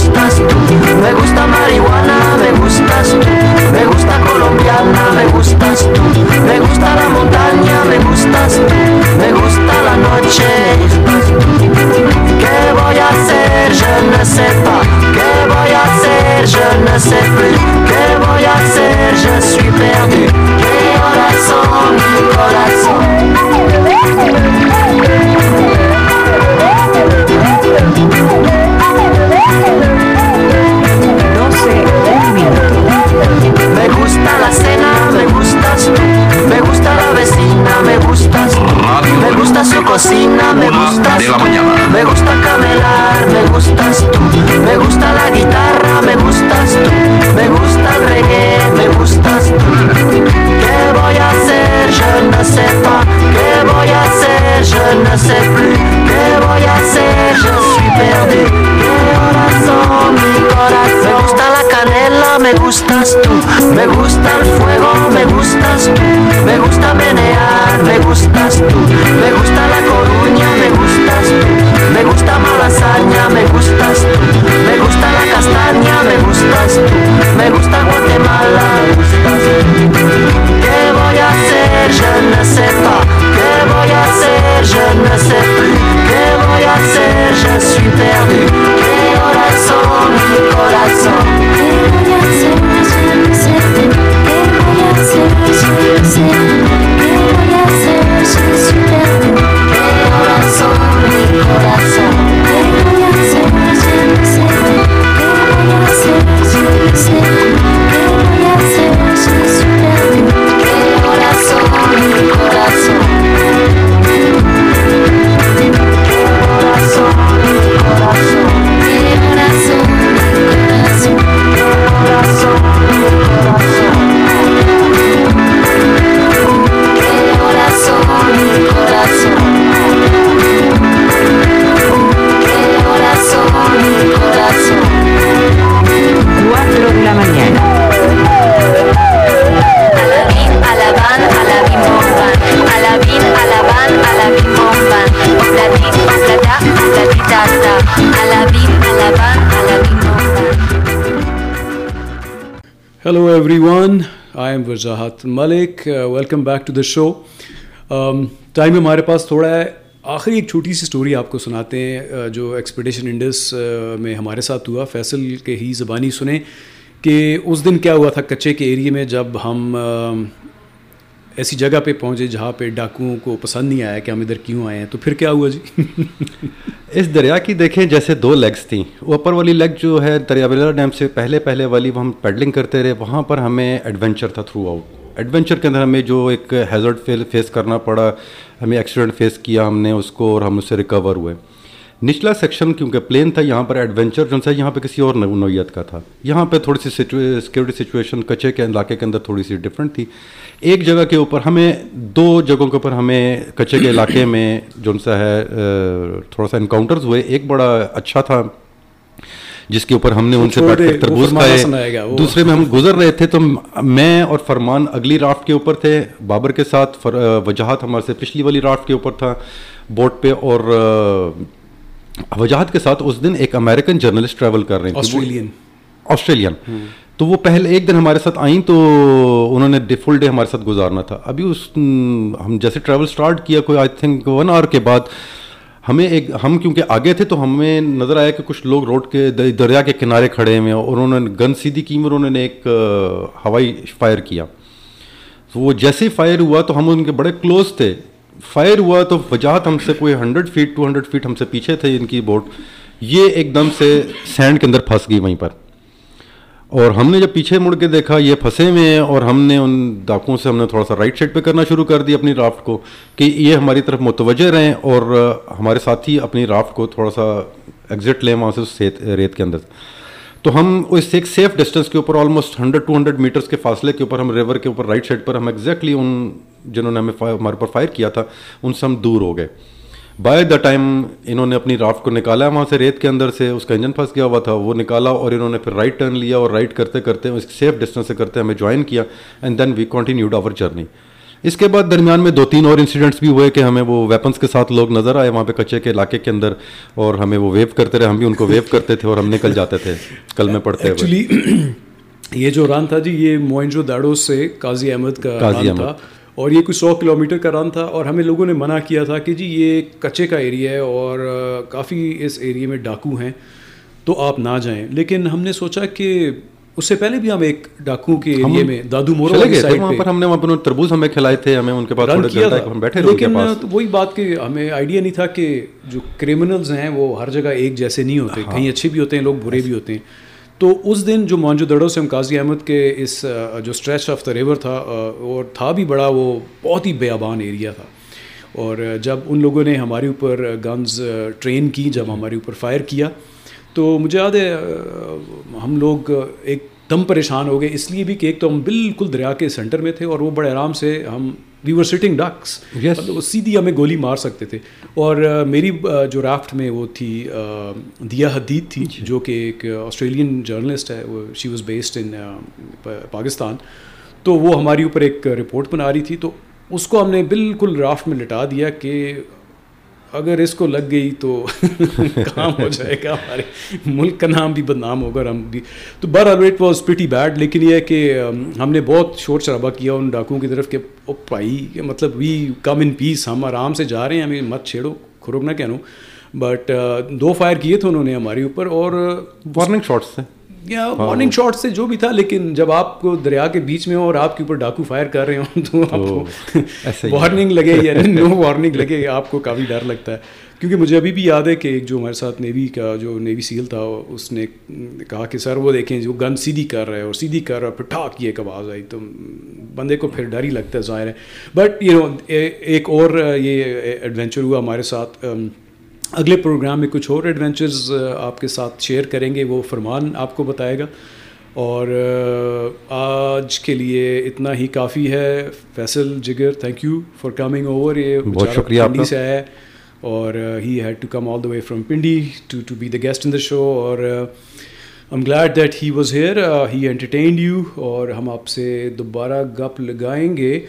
everyone I am Wajahat Malik welcome back to the show time ہمارے پاس تھوڑا ہے. آخری ایک چھوٹی سی story آپ کو سناتے ہیں uh, جو ایکسپیڈیشن انڈس uh, میں ہمارے ساتھ ہوا. فیصل کے ہی زبانی سنیں کہ اس دن کیا ہوا تھا کچے کے ایریے میں جب ہم um, ایسی جگہ پہ پہنچے جہاں پہ ڈاکوؤں کو پسند نہیں آیا کہ ہم ادھر کیوں آئے ہیں، تو پھر کیا ہوا جی؟ اس دریا کی دیکھیں، جیسے دو لیگس تھیں۔ اوپر والی لیگ جو ہے، دریا بلا ڈیم سے پہلے پہلے والی، وہ ہم پیڈلنگ کرتے رہے۔ وہاں پر ہمیں ایڈونچر تھا تھرو آؤٹ ایڈونچر کے اندر ہمیں جو ایک ہیزرڈ فیس کرنا پڑا، ہمیں ایکسیڈنٹ فیس کیا ہم نے اس کو اور ہم اس سے ریکور ہوئے۔ نچلا سیکشن کیونکہ پلین تھا یہاں پر ایڈونچر جو سا یہاں پہ کسی اور نوعیت کا تھا۔ یہاں پہ تھوڑی سی سیکورٹی سچویشن کچے کے علاقے کے اندر تھوڑی سی ڈفرینٹ تھی۔ ایک جگہ کے اوپر ہمیں دو جگہوں کے اوپر ہمیں کچے کے علاقے میں جو سا ہے تھوڑا سا انکاؤنٹرز ہوئے۔ ایک بڑا اچھا تھا جس کے اوپر ہم نے ان سے بیٹھ کر تربوز کھائے۔ دوسرے میں ہم گزر رہے تھے تو میں اور فرمان اگلی رافٹ کے اوپر تھے۔ بابر کے ساتھ وجاہت ہمارے سے پچھلی والی رافٹ کے اوپر تھا۔ بوٹ پہ اور وجاہت کے ساتھ اس دن ایک امیریکن جرنلسٹ ٹریول کر رہے ہیں آسٹریلین آسٹریلین تو وہ پہلے ایک دن ہمارے ساتھ آئیں تو انہوں نے فل ڈے ہمارے ساتھ گزارنا تھا۔ ابھی اس ہم جیسے ٹریول اسٹارٹ کیا کوئی آئی تھنک ون آور کے بعد ہمیں ایک ہم کیونکہ آگے تھے تو ہمیں نظر آیا کہ کچھ لوگ روڈ کے دریا کے کنارے کھڑے ہوئے اور انہوں نے گن سیدھی کی اور انہوں نے ایک ہوائی فائر کیا۔ تو وہ جیسے ہی فائر ہوا تو ہم ان کے بڑے کلوز تھے۔ فائر ہوا تو وجاہت ہم سے کوئی hundred feet, two hundred feet ہم سے پیچھے تھے ان کی بوٹ۔ یہ ایک دم سے سینڈ کے اندر پھنس گئی وہیں پر۔ اور ہم نے جب پیچھے مڑ کے دیکھا، یہ پھنسے ہوئے ہیں اور ہم نے ان ڈاکوں سے ہم نے تھوڑا سا رائٹ سائڈ پہ کرنا شروع کر دی اپنی رافٹ کو کہ یہ ہماری طرف متوجہ رہیں اور ہمارے ساتھی اپنی رافٹ کو تھوڑا سا ایگزٹ لیں وہاں سے اس ریت کے اندر۔ تو ہم اس ایک سیف ڈسٹینس کے اوپر almost hundred two hundred metres کے فاصلے کے اوپر، ہم ریور کے اوپر رائٹ سائڈ پر ہم ایگزیکٹلی ان جنہوں نے ہمیں ہمارے اوپر فائر کیا تھا ان سے ہم دور ہو گئے۔ بائی دا ٹائم انہوں نے اپنی رافٹ کو نکالا وہاں سے ریت کے اندر سے اس کا انجن پھنس گیا ہوا تھا وہ نکالا اور انہوں نے پھر رائٹ ٹرن لیا اور رائٹ کرتے کرتے اس سیف ڈسٹینس سے کرتے ہمیں جوائن کیا and then we continued our journey اس کے بعد درمیان میں دو تین اور انسیڈنٹس بھی ہوئے کہ ہمیں وہ ویپنس کے ساتھ لوگ نظر آئے وہاں پہ کچے کے علاقے کے اندر اور ہمیں وہ ویو کرتے رہے ہم بھی ان کو ویو کرتے تھے اور ہم نکل جاتے تھے کل میں پڑھتے ایکچولی یہ جو ران تھا جی یہ موئنجو داڑو سے قاضی احمد کا قاضی احمد۔ اور یہ کچھ سو کلو میٹر کا رن تھا اور ہمیں لوگوں نے منع کیا تھا کہ جی یہ کچے کا ایریا ہے اور کافی اس ایریے میں ڈاکو ہیں تو آپ نہ جائیں۔ لیکن ہم نے سوچا کہ اس سے پہلے بھی ہم ایک ڈاکو کے ایریے میں دادو مورو کی سائڈ پر ہم نے وہاں پر تربوز ہمیں کھلائے تھے ہمیں ان کے پاس تھوڑے گھنٹہ ہم بیٹھے رہے لیکن وہی بات کہ ہمیں آئیڈیا نہیں تھا کہ جو کرمنلز ہیں وہ ہر جگہ ایک جیسے نہیں ہوتے کہیں اچھے بھی ہوتے ہیں لوگ برے بھی ہوتے ہیں۔ تو اس دن جو مانجو دڑوں سے ہم قاضی احمد کے اس جو اسٹریچ آف دا ریور تھا اور تھا بھی بڑا، وہ بہت ہی بیابان ایریا تھا۔ اور جب ان لوگوں نے ہمارے اوپر گنز ٹرین کی، جب ہمارے اوپر فائر کیا، تو مجھے یاد ہے ہم لوگ ایک دم پریشان ہو گئے۔ اس لیے بھی کہ ایک تو ہم بالکل دریا کے سینٹر میں تھے اور وہ بڑے آرام سے ہم وی ور سٹنگ ڈکس مطلب سیدھی ہمیں گولی مار سکتے تھے۔ اور میری جو رافٹ میں وہ تھی دیا حدید تھی جو کہ ایک آسٹریلین جرنلسٹ ہے وہ she was based in Pakistan. تو وہ ہماری اوپر ایک رپورٹ بنا رہی تھی۔ تو اس کو ہم نے بالکل رافٹ میں لٹا دیا کہ اگر اس کو لگ گئی تو کام ہو جائے گا، ہمارے ملک کا نام بھی بدنام ہوگا اور ہم بھی۔ تو بر اٹ واز پریٹی بیڈ لیکن یہ ہے کہ ہم نے بہت شور شرابہ کیا ان ڈاکوؤں کی طرف کہ، او پائی مطلب وی کم ان پیس ہم آرام سے جا رہے ہیں، ہمیں مت چھیڑو کھروک نہ کہنو۔ بٹ دو فائر کیے تھے انہوں نے ہمارے اوپر اور وارننگ شاٹس سے یا مارننگ شاٹ سے جو بھی تھا لیکن جب آپ کو دریا کے بیچ میں ہو اور آپ کے اوپر ڈاکو فائر کر رہے ہوں تو آپ کو وارننگ لگے یا نو وارننگ لگے آپ کو کافی ڈر لگتا ہے۔ کیونکہ مجھے ابھی بھی یاد ہے کہ ایک جو ہمارے ساتھ نیوی کا جو نیوی سیل تھا اس نے کہا کہ سر وہ دیکھیں جو گن سیدھی کر رہا ہے اور سیدھی کر رہا ہے پھر ٹھاک کی ایک آواز آئی۔ تو بندے کو پھر ڈر ہی لگتا ہے ظاہر ہے۔ بٹ یو نو ایک اور یہ ایڈونچر ہوا ہمارے ساتھ اگلے پروگرام میں کچھ اور ایڈونچرز آپ کے ساتھ شیئر کریں گے وہ فرمان آپ کو بتائے گا۔ اور آج کے لیے اتنا ہی کافی ہے۔ فیصل جگر thank you for coming over یہ بہت شکریہ پنڈی سے ہے۔ اور he had to come all the way from Pindi to to be the guest in the show اور am glad that he was here he entertained you اور ہم آپ سے دوبارہ گپ لگائیں گے۔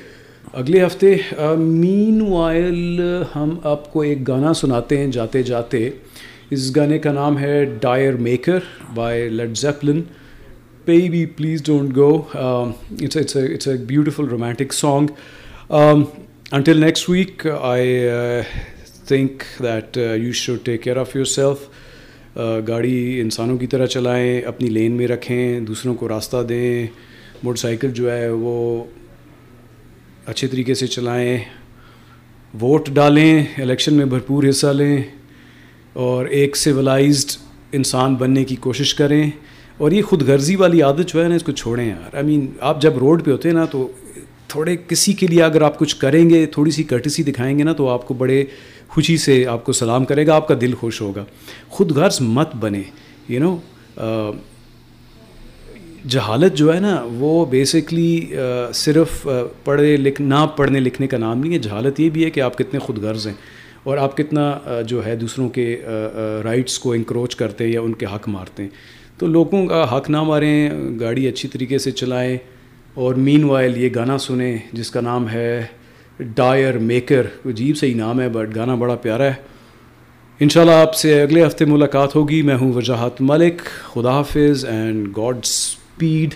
اگلے ہفتے مین وائل ہم آپ کو ایک گانا سناتے ہیں جاتے جاتے اس گانے کا نام ہے Dyer Maker by Led Zeppelin baby, please don't go. Um, it's it's a it's a beautiful romantic song. Um, until next week, I uh, think that uh, you گاڑی انسانوں کی طرح چلائیں اپنی لین میں رکھیں دوسروں کو راستہ دیں موٹر سائیکل جو ہے وہ اچھے طریقے سے چلائیں، ووٹ ڈالیں، الیکشن میں بھرپور حصہ لیں، اور ایک سویلائزڈ انسان بننے کی کوشش کریں۔ اور یہ خود غرضی والی عادت جو ہے نا، اس کو چھوڑیں یار۔ آئی مین آپ جب روڈ پہ ہوتے ہیں نا، تو تھوڑے کسی کے لیے اگر آپ کچھ کریں گے، تھوڑی سی کرٹسی دکھائیں گے نا، تو آپ کو بڑے خوشی سے آپ کو سلام کرے گا، آپ کا دل خوش ہوگا۔ خود غرض مت بنے یو نو جہالت جو ہے نا، وہ بیسکلی صرف پڑھے لکھ، نہ پڑھنے لکھنے کا نام نہیں ہے۔ جہالت یہ بھی ہے کہ آپ کتنے خود غرض ہیں اور آپ کتنا جو ہے دوسروں کے رائٹس کو انکروچ کرتے ہیں یا ان کے حق مارتے ہیں۔ تو لوگوں کا حق نہ ماریں، گاڑی اچھی طریقے سے چلائیں اور مین وائل یہ گانا سنیں، جس کا نام ہے ڈائر میکر عجیب سے ہی نام ہے، بٹ گانا بڑا پیارا ہے۔ انشاءاللہ آپ سے اگلے ہفتے ملاقات ہوگی۔ میں ہوں وجاہت ملک۔ خدا حافظ and godspeed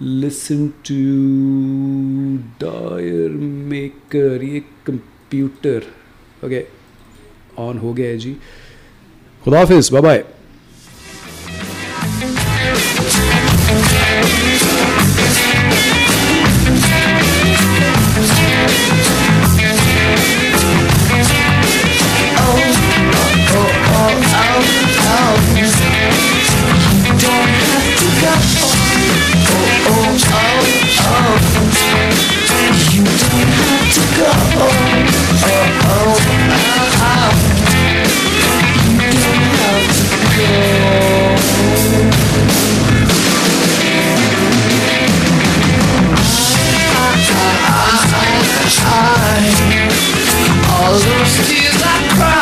listen to dire maker یہ کمپیوٹر اوکے آن ہو گیا ہے جی خدا حافظ bye bye All those tears I cried,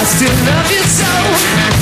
I still love you so.